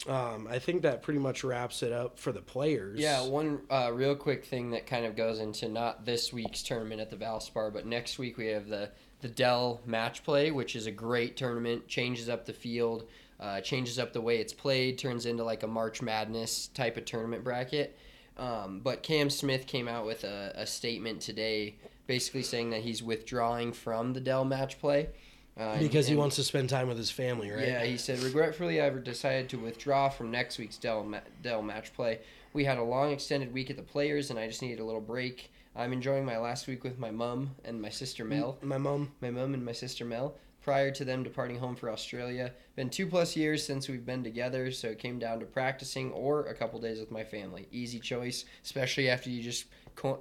um, I think that pretty much wraps it up for the players. Yeah, one uh, real quick thing that kind of goes into not this week's tournament at the Valspar, but next week we have the the Dell Match Play, which is a great tournament. Changes up the field, uh, changes up the way it's played, turns into like a March Madness type of tournament bracket. Um, but Cam Smith came out with a, a statement today, basically saying that he's withdrawing from the Dell Match Play. Uh, because he and- wants to spend time with his family, right? yeah, he said, regretfully, I've decided to withdraw from next week's Dell, ma- Dell match play. We had a long, extended week at the Players, and I just needed a little break. I'm enjoying my last week with my mum and my sister Mel. My mom. My mum and my sister Mel. Prior to them departing home for Australia, been two plus years since we've been together, so it came down to practicing or a couple days with my family. Easy choice, especially after you just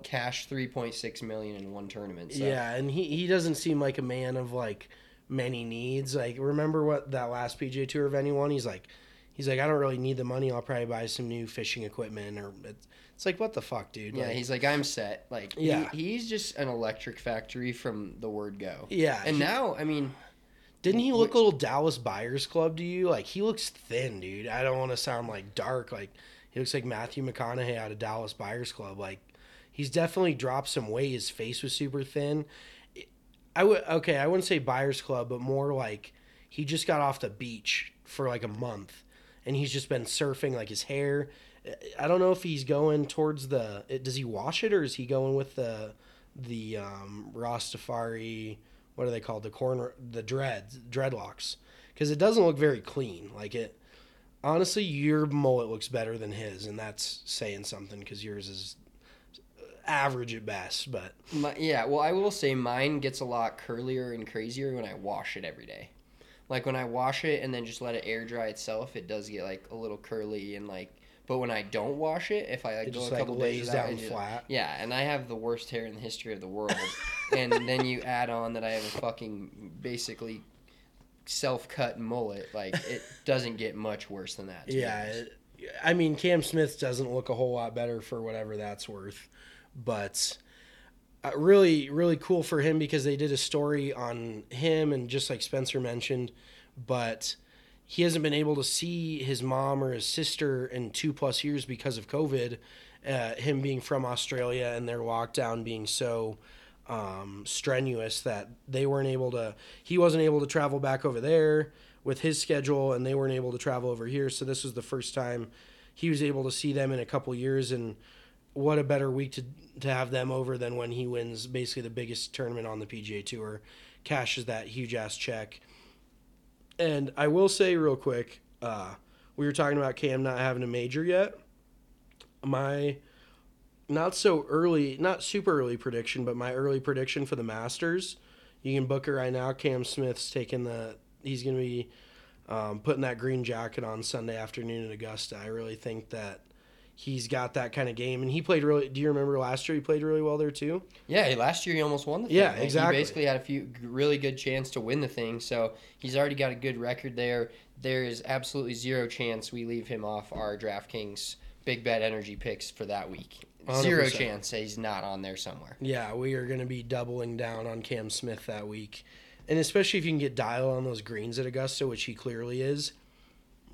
cash 3.6 million in one tournament. So. Yeah, and he, he doesn't seem like a man of like many needs. Like remember what that last PGA Tour venue won? He's like, he's like, I don't really need the money. I'll probably buy some new fishing equipment or it's, it's like what the fuck, dude. Yeah, Like, he's like, I'm set. Like, Yeah. he, he's just an electric factory from the word go. Yeah, And he- now, I mean, Didn't he look a little Dallas Buyers Club to you? Like he looks thin, dude. I don't want to sound like dark. Like he looks like Matthew McConaughey out of Dallas Buyers Club. Like he's definitely dropped some weight. His face was super thin. I would okay. I wouldn't say Buyers Club, but more like he just got off the beach for like a month, and he's just been surfing. Like his hair. I don't know if he's going towards the. Does he wash it or is he going with the the um, Rastafari? What are they called? The corner, the dreads, dreadlocks. Because it doesn't look very clean. Like it. Honestly, your mullet looks better than his, and that's saying something because yours is uh, average at best. But my, yeah, well, I will say mine gets a lot curlier and crazier when I wash it every day. Like when I wash it and then just let it air dry itself, it does get like a little curly and like. But when I don't wash it, if I like go just, a like, couple days without, down it just- flat. Yeah, and I have the worst hair in the history of the world. [laughs] and then you add on that I have a fucking basically self-cut mullet. Like it [laughs] doesn't get much worse than that. Yeah, it, I mean Cam Smith doesn't look a whole lot better for whatever that's worth, but uh, really, really cool for him because they did a story on him and just like Spencer mentioned, but he hasn't been able to see his mom or his sister in two plus years because of COVID. Uh, him being from Australia and their lockdown being so um, strenuous that they weren't able to, he wasn't able to travel back over there with his schedule and they weren't able to travel over here. So this was the first time he was able to see them in a couple years. And what a better week to, to have them over than when he wins basically the biggest tournament on the PGA Tour, cashes that huge ass check. And I will say real quick, uh, we were talking about Cam not having a major yet. My not so early, not super early prediction, but my early prediction for the Masters. You can book it right now. Cam Smith's taking the. He's going to be um, putting that green jacket on Sunday afternoon in Augusta. I really think that he's got that kind of game, and he played really. Do you remember last year he played really well there too? Yeah, last year he almost won the thing. Yeah, Like, exactly. He basically had a few really good chance to win the thing, so he's already got a good record there. There is absolutely zero chance we leave him off our DraftKings big bet energy picks for that week. 0 100%. chance that he's not on there somewhere. Yeah, we are going to be doubling down on Cam Smith that week. And especially if you can get dial on those greens at Augusta, which he clearly is,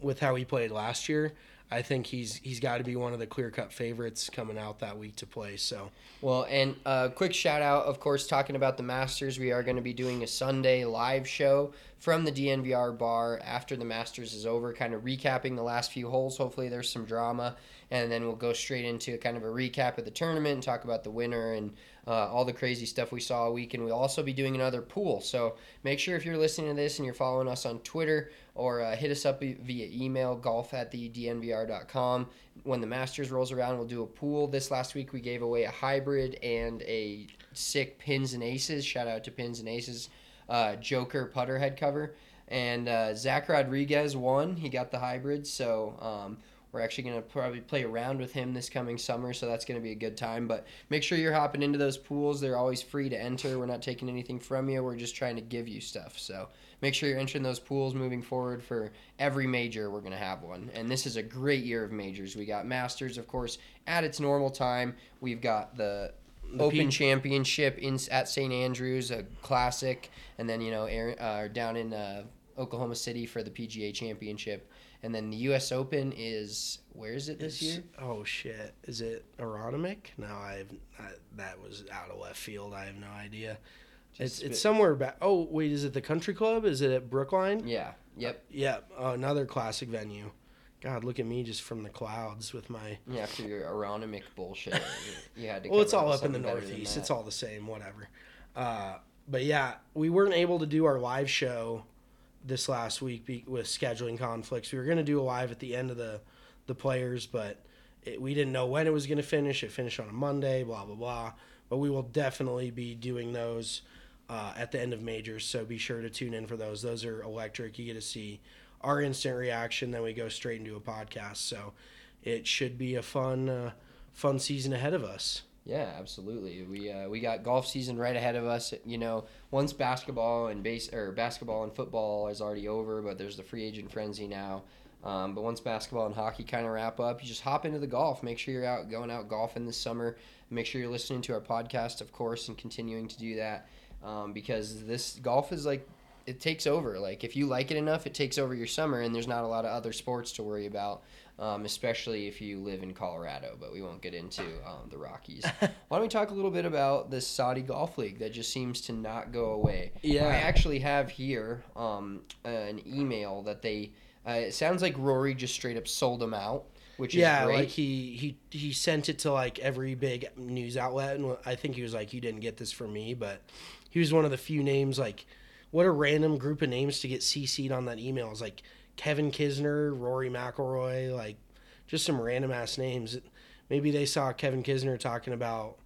with how he played last year, I think he's he's got to be one of the clear cut favorites coming out that week to play. So Well, and a quick shout out, of course, talking about the Masters, we are going to be doing a Sunday live show from the DNVR bar after the Masters is over, kind of recapping the last few holes. Hopefully, there's some drama, and then we'll go straight into kind of a recap of the tournament and talk about the winner and uh, all the crazy stuff we saw a week. And we'll also be doing another pool. So make sure if you're listening to this and you're following us on Twitter or uh, hit us up via email, golf at the DNVR.com. When the Masters rolls around, we'll do a pool. This last week, we gave away a hybrid and a sick pins and aces. Shout out to pins and aces. Uh, Joker putter head cover. And uh, Zach Rodriguez won. He got the hybrid. So um, we're actually going to probably play around with him this coming summer. So that's going to be a good time. But make sure you're hopping into those pools. They're always free to enter. We're not taking anything from you. We're just trying to give you stuff. So make sure you're entering those pools moving forward for every major. We're going to have one. And this is a great year of majors. We got Masters, of course, at its normal time. We've got the Open P- Championship in at St. Andrews, a classic, and then you know Aaron, uh, down in uh, Oklahoma City for the PGA Championship, and then the U.S. Open is where is it this Is- year? Oh shit! Is it Aronimink? No, I've I, that was out of left field. I have no idea. It's it's somewhere back. Oh wait, is it the Country Club? Is it at Brookline? Yeah. Yep. Yeah, oh, another classic venue. God, look at me just from the clouds with my. Yeah. After your Aronimink bullshit, you had to. Well, it's all up in the something better than Northeast. It's all the same, whatever. Uh, but yeah, we weren't able to do our live show this last week be- with scheduling conflicts. We were going to do a live at the end of the the players, but it, we didn't know when it was going to finish. It finished on a Monday, blah blah blah. But we will definitely be doing those uh, at the end of majors. So be sure to tune in for those. Those are electric. You get to see our instant reaction. Then we go straight into a podcast. So it should be a fun uh, fun season ahead of us. Yeah, absolutely. We uh, we got golf season right ahead of us. You know, once basketball and base or basketball and football is already over, but there's the free agent frenzy now. Um, but once basketball and hockey kind of wrap up, you just hop into the golf. Make sure you're out going out golfing this summer. Make sure you're listening to our podcast, of course, and continuing to do that um, because this golf is like it takes over. Like if you like it enough, it takes over your summer, and there's not a lot of other sports to worry about, um, especially if you live in Colorado. But we won't get into um, the Rockies. [laughs] Why don't we talk a little bit about this Saudi Golf League that just seems to not go away? Yeah. I actually have here um, an email that they. Uh, it sounds like Rory just straight up sold them out, which yeah, is great. like he he he sent it to like every big news outlet, and I think he was like, "You didn't get this from me," but he was one of the few names. Like, what a random group of names to get CC'd on that email. It's like Kevin Kisner, Rory McIlroy, like just some random ass names. Maybe they saw Kevin Kisner talking about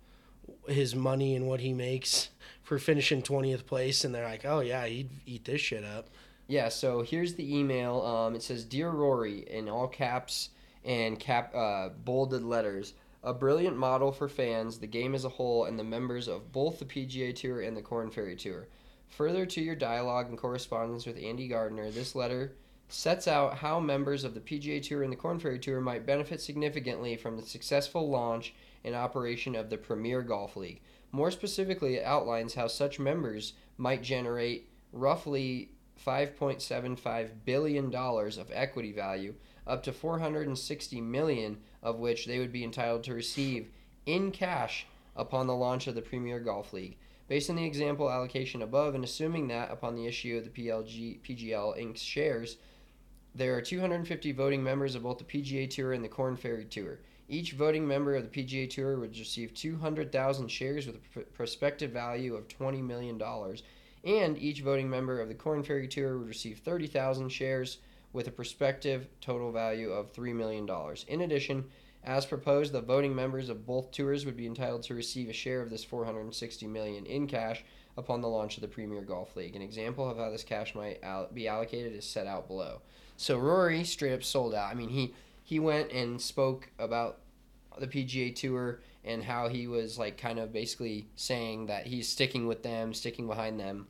his money and what he makes for finishing twentieth place, and they're like, "Oh yeah, he'd eat this shit up." Yeah, so here's the email. Um, it says, "Dear Rory," in all caps and cap uh, bolded letters. A brilliant model for fans, the game as a whole, and the members of both the PGA Tour and the Corn Ferry Tour. Further to your dialogue and correspondence with Andy Gardiner, this letter sets out how members of the PGA Tour and the Corn Ferry Tour might benefit significantly from the successful launch and operation of the Premier Golf League. More specifically, it outlines how such members might generate roughly $5.75 billion of equity value, up to 460 million of which they would be entitled to receive in cash upon the launch of the Premier Golf League. Based on the example allocation above, and assuming that upon the issue of the PLG PGL Inc. shares, there are 250 voting members of both the PGA Tour and the Corn Ferry Tour. Each voting member of the PGA Tour would receive 200,000 shares with a pr- prospective value of $20 million, and each voting member of the Corn Ferry Tour would receive 30,000 shares with a prospective total value of $3 million. In addition, as proposed, the voting members of both tours would be entitled to receive a share of this 460 million in cash upon the launch of the Premier Golf League. An example of how this cash might be allocated is set out below. So Rory straight up sold out. I mean, he he went and spoke about the PGA Tour and how he was like kind of basically saying that he's sticking with them, sticking behind them.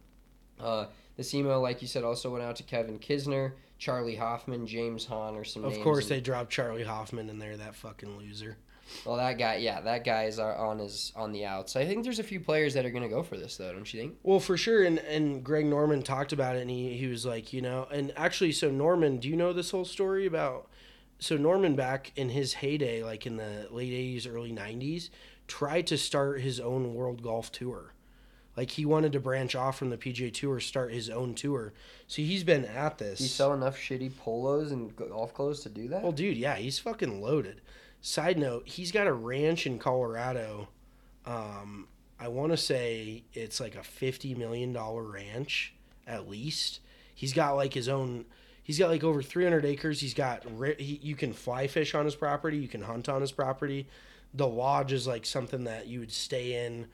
Uh, this email, like you said, also went out to Kevin Kisner, Charley Hoffman, James Hahn, or some Of course, and- they dropped Charley Hoffman in there. That fucking loser. Well, that guy, yeah, that guy is on his on the outs. I think there's a few players that are going to go for this, though, don't you think? Well, for sure, and and Greg Norman talked about it, and he he was like, you know, and actually, so Norman, do you know this whole story about? So Norman, back in his heyday, like in the late '80s, early '90s, tried to start his own World Golf Tour. Like he wanted to branch off from the PGA Tour, start his own tour. So he's been at this. You sell enough shitty polos and golf clothes to do that? Well, dude, yeah, he's fucking loaded. Side note, he's got a ranch in Colorado. Um, I want to say it's like a fifty million dollar ranch at least. He's got like his own. He's got like over three hundred acres. He's got he, you can fly fish on his property. You can hunt on his property. The lodge is like something that you would stay in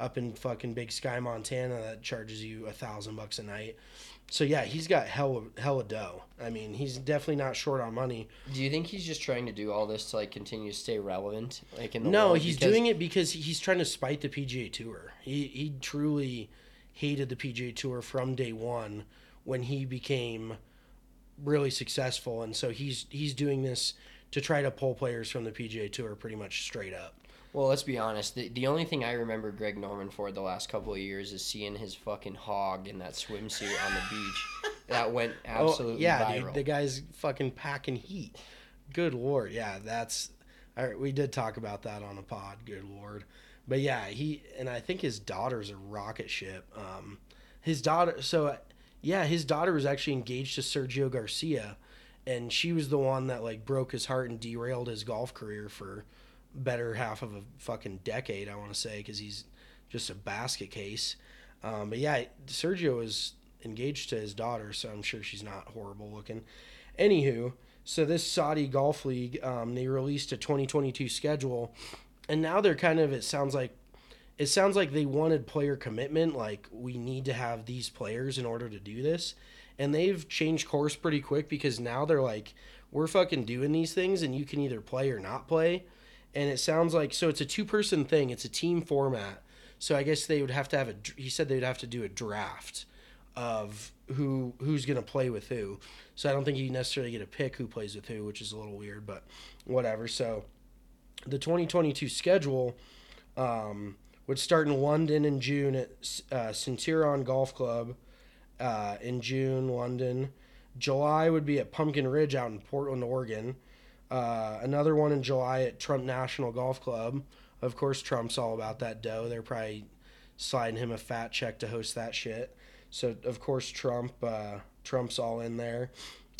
up in fucking Big Sky, Montana. That charges you a thousand bucks a night. So yeah, he's got hella hella dough. I mean, he's definitely not short on money. Do you think he's just trying to do all this to like continue to stay relevant, like in the No, world? he's Because- doing it because he's trying to spite the PGA Tour. He he truly hated the PGA Tour from day one when he became really successful, and so he's he's doing this to try to pull players from the PGA Tour pretty much straight up. Well, let's be honest. The, the only thing I remember Greg Norman for the last couple of years is seeing his fucking hog in that swimsuit on the beach. [laughs] That went absolutely oh, yeah, dude, the guy's fucking packing heat. Good lord, yeah, that's. All right, we did talk about that on a pod. Good lord, but yeah, he and I think his daughter's a rocket ship. Um, his daughter, so yeah, his daughter was actually engaged to Sergio Garcia, and she was the one that like broke his heart and derailed his golf career for better half of a fucking decade. I want to say because he's just a basket case. Um, but yeah, Sergio is engaged to his daughter, so I'm sure she's not horrible looking. Anywho, so this Saudi Golf League, um, they released a 2022 schedule, and now they're kind of. It sounds like, it sounds like they wanted player commitment. Like we need to have these players in order to do this, and they've changed course pretty quick because now they're like, we're fucking doing these things, and you can either play or not play. And it sounds like so it's a two person thing. It's a team format. So I guess they would have to have a. He said they'd have to do a draft of who who's gonna play with who. So I don't think you necessarily get to pick who plays with who, which is a little weird, but whatever. So the 2022 schedule um, would start in London in June at uh, Centurion Golf Club uh, in June, London. July would be at Pumpkin Ridge out in Portland, Oregon. Uh, another one in July at Trump National Golf Club. Of course, Trump's all about that dough. They're probably sliding him a fat check to host that shit. So of course Trump, uh, Trump's all in there,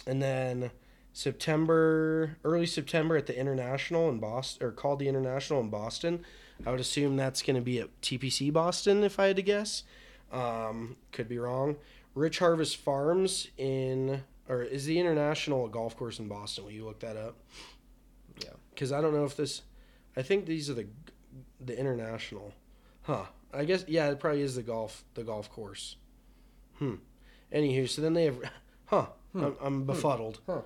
and then September, early September at the International in Boston, or called the International in Boston. I would assume that's going to be at TPC Boston, if I had to guess. Um, could be wrong. Rich Harvest Farms in, or is the International a golf course in Boston? Will you look that up? Yeah. Because I don't know if this, I think these are the, the International, huh? I guess yeah, it probably is the golf the golf course. Hmm. Anywho, so then they have, [laughs] huh? I'm, I'm befuddled. Huh.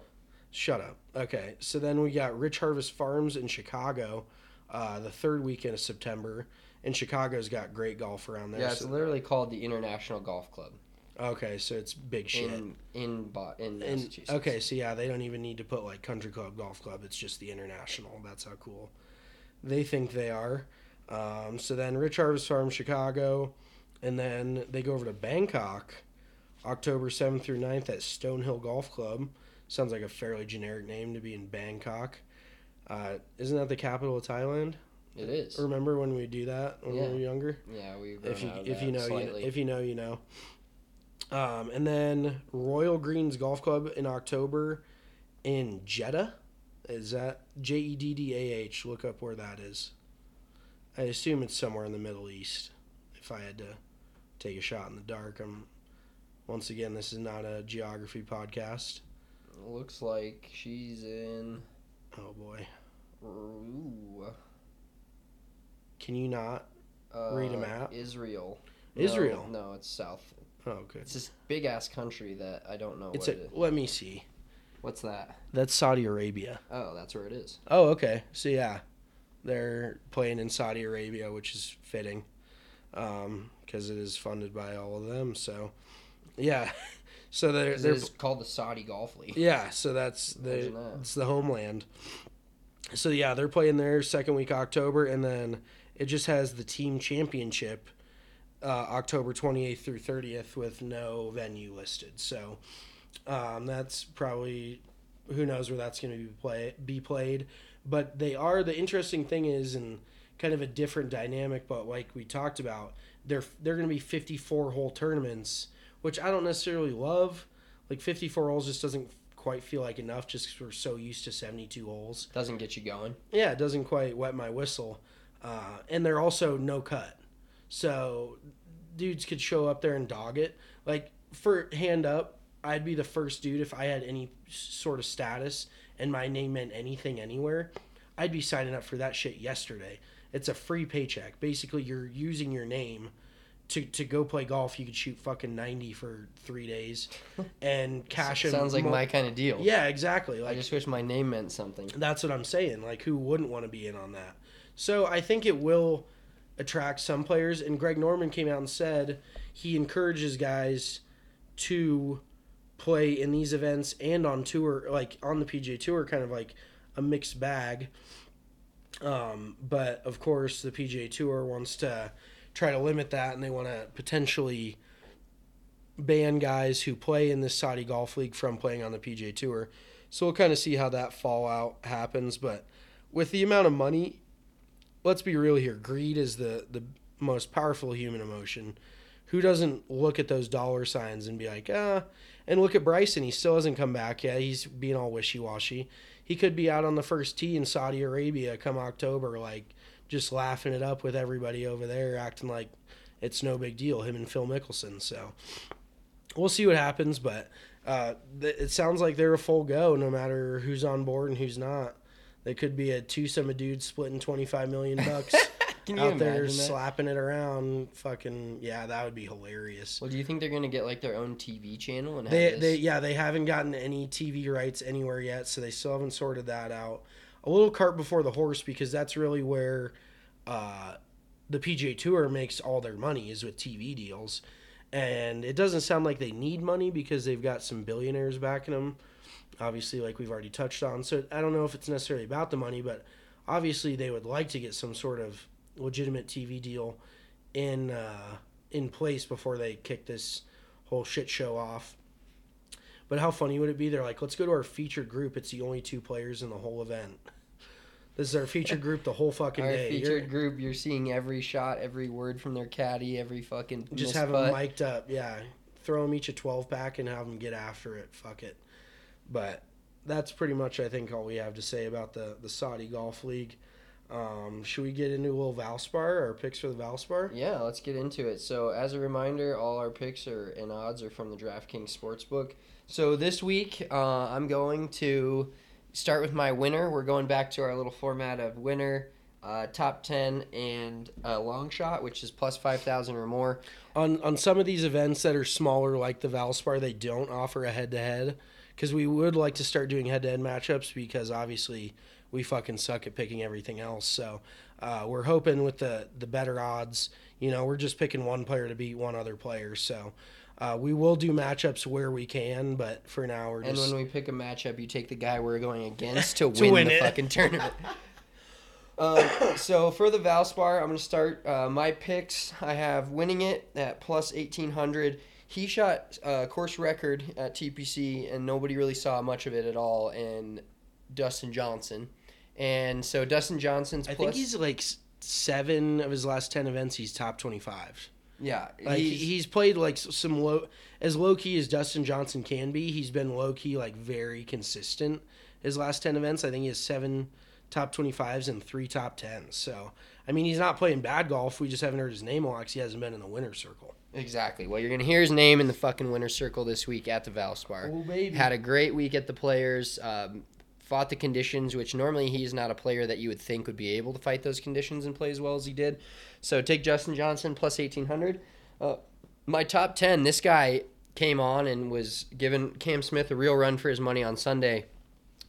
Shut up. Okay, so then we got Rich Harvest Farms in Chicago, uh, the third weekend of September, and Chicago's got great golf around there. Yeah, it's so- literally called the International Golf Club okay, so it's big shit. in in Bo- in And Massachusetts. okay, so yeah, they don't even need to put like Country Club Golf Club. It's just the international. That's how cool they think they are. Um, so then Rich Harvest Farm, Chicago, and then they go over to Bangkok, October seventh through 9th at Stonehill Golf Club. Sounds like a fairly generic name to be in Bangkok. Uh, isn't that the capital of Thailand? It is. Remember when we do that when we were younger? Yeah, we've if you if you know you know, if you know you know. Um, and then Royal Greens Golf Club in October in Jeddah. Is that J E D D A H? Look up where that is. I assume it's somewhere in the Middle East. If I had to take a shot in the dark, I'm once again this is not a geography podcast. Looks like she's in. Oh boy, Ooh, can you not? uh, Read a map. Israel. Israel? No, no, it's south. Oh good. It's this big ass country that I don't know It's what a, it is. let me see. What's that? That's Saudi Arabia. Oh, that's where it is. Oh, okay. So yeah, they're playing in Saudi Arabia, which is fitting, um, because it is funded by all of them. So, yeah. [laughs] So they're they're is called the Saudi Golf League. yeah. So that's the that. it's the homeland. So yeah, they're playing their second week October, and then it just has the team championship uh, October 28th through 30th with no venue listed. So um, that's probably who knows where that's going to be play be played. But they are the interesting thing is and kind of a different dynamic. But like we talked about, they're they're going to be 54 hole tournaments, which I don't necessarily love. Like 54 holes just doesn't quite feel like enough just 'cause we're so used to 72 holes Doesn't get you going. yeah, it doesn't quite wet my whistle. Uh, and they're also no cut. So dudes could show up there and dog it. Like for hand up, I'd be the first dude if I had any sort of status and my name meant anything anywhere. I'd be signing up for that shit yesterday. It's a free paycheck. Basically, you're using your name to, to go play golf. You could shoot fucking 90 for three days [laughs] and cash in. Sounds like mo- my kind of deal. Yeah, exactly. Like, I just wish my name meant something. that's what I'm saying. Like, who wouldn't want to be in on that? So I think it will attract some players. And Greg Norman came out and said he encourages guys to play in these events and on tour, like on the PGA Tour, kind of like a mixed bag. Um, but of course, the PGA Tour wants to try to limit that, and they want to potentially ban guys who play in this Saudi Golf League from playing on the PGA Tour. So we'll kind of see how that fallout happens. But with the amount of money, let's be real here. Greed is the the most powerful human emotion. Who doesn't look at those dollar signs and be like, ah? And look at Bryson. He still hasn't come back yet. He's being all wishy washy. He could be out on the first tee in Saudi Arabia come October, like just laughing it up with everybody over there, acting like it's no big deal. Him and Phil Mickelson. So we'll see what happens, but uh, it sounds like they're a full go no matter who's on board and who's not. They could be a twosome of dudes splitting twenty five million [laughs] bucks Can you out there that? slapping it around. Fucking yeah, that would be hilarious. Well, do you think they're gonna get like their own TV channel and have They, they yeah they haven't gotten any TV rights anywhere yet, so they still haven't sorted that out. A little cart before the horse because that's really where uh, the PGA Tour makes all their money is with TV deals, and it doesn't sound like they need money because they've got some billionaires backing them. Obviously, like we've already touched on, so I don't know if it's necessarily about the money, but obviously they would like to get some sort of legitimate TV deal in uh, in place before they kick this whole shit show off. But how funny would it be? They're like, let's go to our featured group. It's the only two players in the whole event. This is our featured [laughs] group the whole fucking Our day. featured You're- group, you're seeing every shot, every word from their caddy, every fucking just have them mic'd up. Yeah, throw them each a twelve pack and have them get after it. Fuck it. But that's pretty much I think all we have to say about the the Saudi Golf League. Um, should we get into a little Valspar? Our picks for the Valspar? Yeah, let's get into it. So, as a reminder, all our picks are and odds are from the DraftKings Sportsbook. So this week, uh, I'm going to start with my winner. We're going back to our little format of winner, uh, top ten, and a long shot, which is plus five thousand or more. on on some of these events that are smaller like the Valspar, they don't offer a head to head because we would like to start doing head to head matchups because obviously we fucking suck at picking everything else. So uh, we're hoping with the the better odds, you know, we're just picking one player to beat one other player. So uh, we will do matchups where we can, but for now we're And just when we pick a matchup, you take the guy we're going against [laughs] to, win, win the it. fucking tournament. [laughs] um, so for the Valspar, I'm going to start uh, my picks. I have winning it at plus 1800. He shot a course record at TPC, and nobody really saw much of it at all. And Dustin Johnson, and so Dustin Johnson's I plus. think he's like seven of his last ten events. He's top twenty five. yeah, Like he's, he's played like some low as low key as Dustin Johnson can be. He's been low key like very consistent. His last ten events, I think he has seven top twenty fives and three top tens. So I mean, he's not playing bad golf. We just haven't heard his name a lot 'cause he hasn't been in the winner's circle. Exactly. Well, you're gonna hear his name in the fucking winner's circle this week at the Valspar. Oh, baby. Had a great week at the Players. Um, fought the conditions, which normally he's not a player that you would think would be able to fight those conditions and play as well as he did. So take Justin Johnson plus eighteen hundred. Uh, my top ten. This guy came on and was giving Cam Smith a real run for his money on Sunday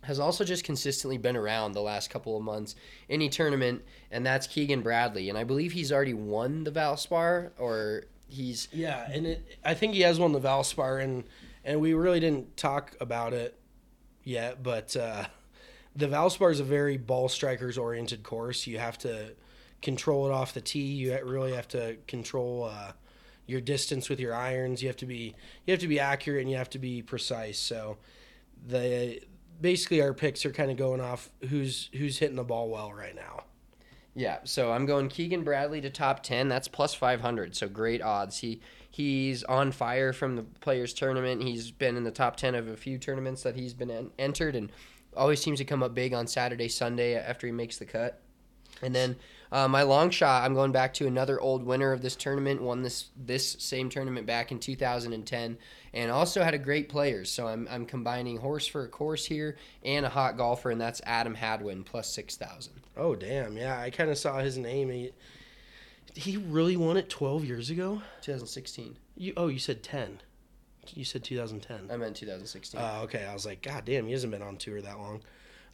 has also just consistently been around the last couple of months any tournament, and that's Keegan Bradley. And I believe he's already won the Valspar, or he's Yeah, and it, I think he has won the Valspar, and and we really didn't talk about it yet, but uh, the Valspar is a very ball strikers oriented course. You have to control it off the tee. You really have to control uh, your distance with your irons. You have to be you have to be accurate and you have to be precise. So the basically our picks are kind of going off who's who's hitting the ball well right now. Yeah, so I'm going Keegan Bradley to top 10. That's plus 500, so great odds. He he's on fire from the players tournament. He's been in the top 10 of a few tournaments that he's been en- entered and always seems to come up big on Saturday, Sunday after he makes the cut. And then uh, my long shot, I'm going back to another old winner of this tournament. Won this this same tournament back in 2010, and also had a great players. So I'm I'm combining horse for a course here and a hot golfer, and that's Adam Hadwin plus six thousand. Oh damn, yeah, I kind of saw his name. He, he really won it 12 years ago. 2016. You oh, you said 10. You said 2010. I meant 2016. Oh, okay. I was like, God damn, he hasn't been on tour that long.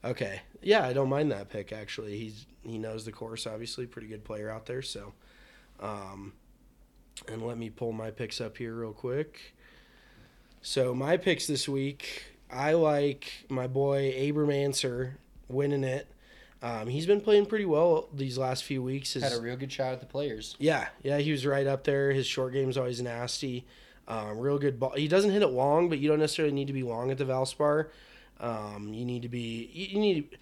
Okay, yeah, I don't mind that pick actually. He's he knows the course, obviously, pretty good player out there. So, um, and let me pull my picks up here real quick. So my picks this week, I like my boy Abraham Ancer winning it. Um, he's been playing pretty well these last few weeks. His, Had a real good shot at the players. yeah, yeah, he was right up there. His short game's always nasty. Um, real good ball. He doesn't hit it long, but you don't necessarily need to be long at the Valspar. Um, you need to be. You, need.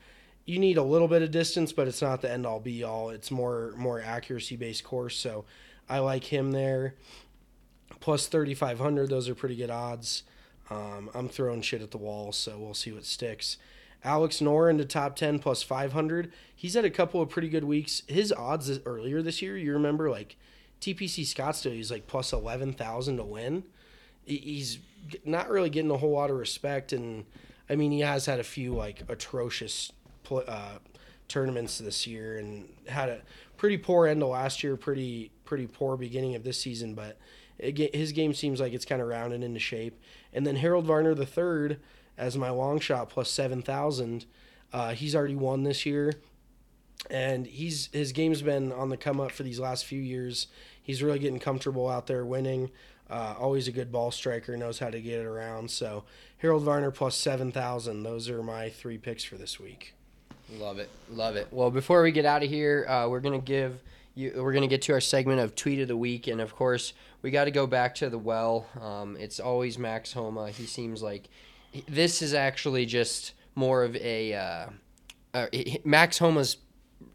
You need a little bit of distance, but it's not the end all be all. It's more more accuracy based course. So, I like him there. Plus thirty five hundred. Those are pretty good odds. Um, I'm throwing shit at the wall, so we'll see what sticks. Alex Noren to top 10 plus 500. He's had a couple of pretty good weeks. His odds earlier this year, you remember, like TPC Scottsdale, he's like plus 11,000 to win. He's not really getting a whole lot of respect. And I mean, he has had a few like atrocious uh, tournaments this year and had a pretty poor end of last year, pretty, pretty poor beginning of this season. But it, his game seems like it's kind of rounded into shape. And then Harold Varner the third as my long shot plus seven thousand. Uh, he's already won this year, and he's his game's been on the come up for these last few years. He's really getting comfortable out there winning. Uh, always a good ball striker, knows how to get it around. So Harold Varner plus seven thousand. Those are my three picks for this week. Love it, love it. Well, before we get out of here, uh, we're gonna give you. We're gonna get to our segment of tweet of the week, and of course, we got to go back to the well. Um, it's always Max Homa. He seems like this is actually just more of a uh, uh, Max Homa's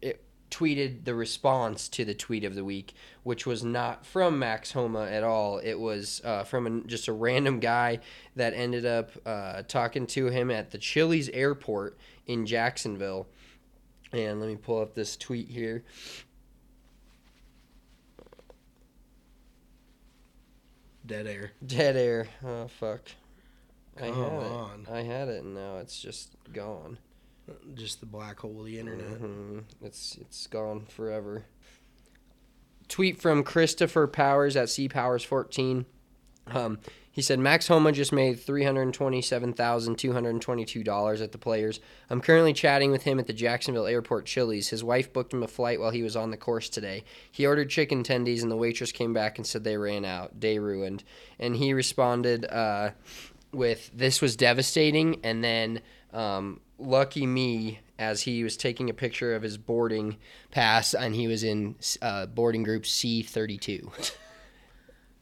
it, tweeted the response to the tweet of the week, which was not from Max Homa at all. It was uh, from an, just a random guy that ended up uh, talking to him at the Chili's airport in Jacksonville. And let me pull up this tweet here. Dead air. Dead air. Oh fuck. I had on. it. I had it, and now it's just gone. Just the black hole of the internet. hmm It's it's gone forever. Tweet from Christopher Powers at C Powers 14. Um, He said Max Homa just made three hundred twenty-seven thousand two hundred twenty-two dollars at the Players. I'm currently chatting with him at the Jacksonville Airport Chili's. His wife booked him a flight while he was on the course today. He ordered chicken tendies, and the waitress came back and said they ran out. Day ruined. And he responded uh, with, "This was devastating," and then. Um, lucky me as he was taking a picture of his boarding pass and he was in uh, boarding group C32. [laughs]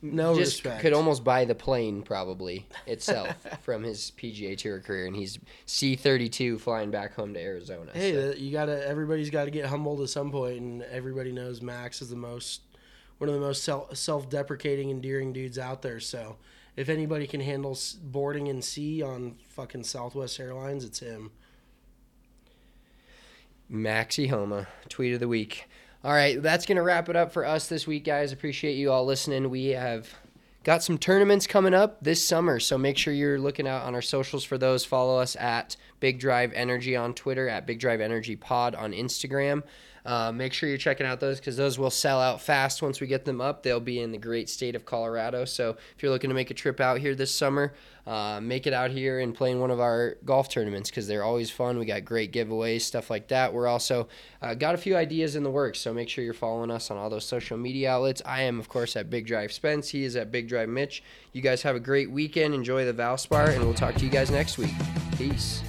No Just respect. could almost buy the plane probably itself [laughs] from his PGA Tour career, and he's C32 flying back home to Arizona. Hey, so- you gotta. Everybody's got to get humbled at some point, and everybody knows Max is the most, one of the most self self-deprecating, endearing dudes out there. So, if anybody can handle boarding in sea on fucking Southwest Airlines, it's him. Max Homa, tweet of the week. All right, that's going to wrap it up for us this week, guys. Appreciate you all listening. We have got some tournaments coming up this summer, so make sure you're looking out on our socials for those. Follow us at Big Drive Energy on Twitter, at Big Drive Energy Pod on Instagram. Uh, make sure you're checking out those because those will sell out fast once we get them up. They'll be in the great state of Colorado. So if you're looking to make a trip out here this summer, uh, make it out here and play in one of our golf tournaments because they're always fun. We got great giveaways, stuff like that. We're also uh, got a few ideas in the works, so make sure you're following us on all those social media outlets. I am, of course, at Big Drive Spence. He is at Big Drive Mitch. You guys have a great weekend. Enjoy the Valspar, and we'll talk to you guys next week. Peace.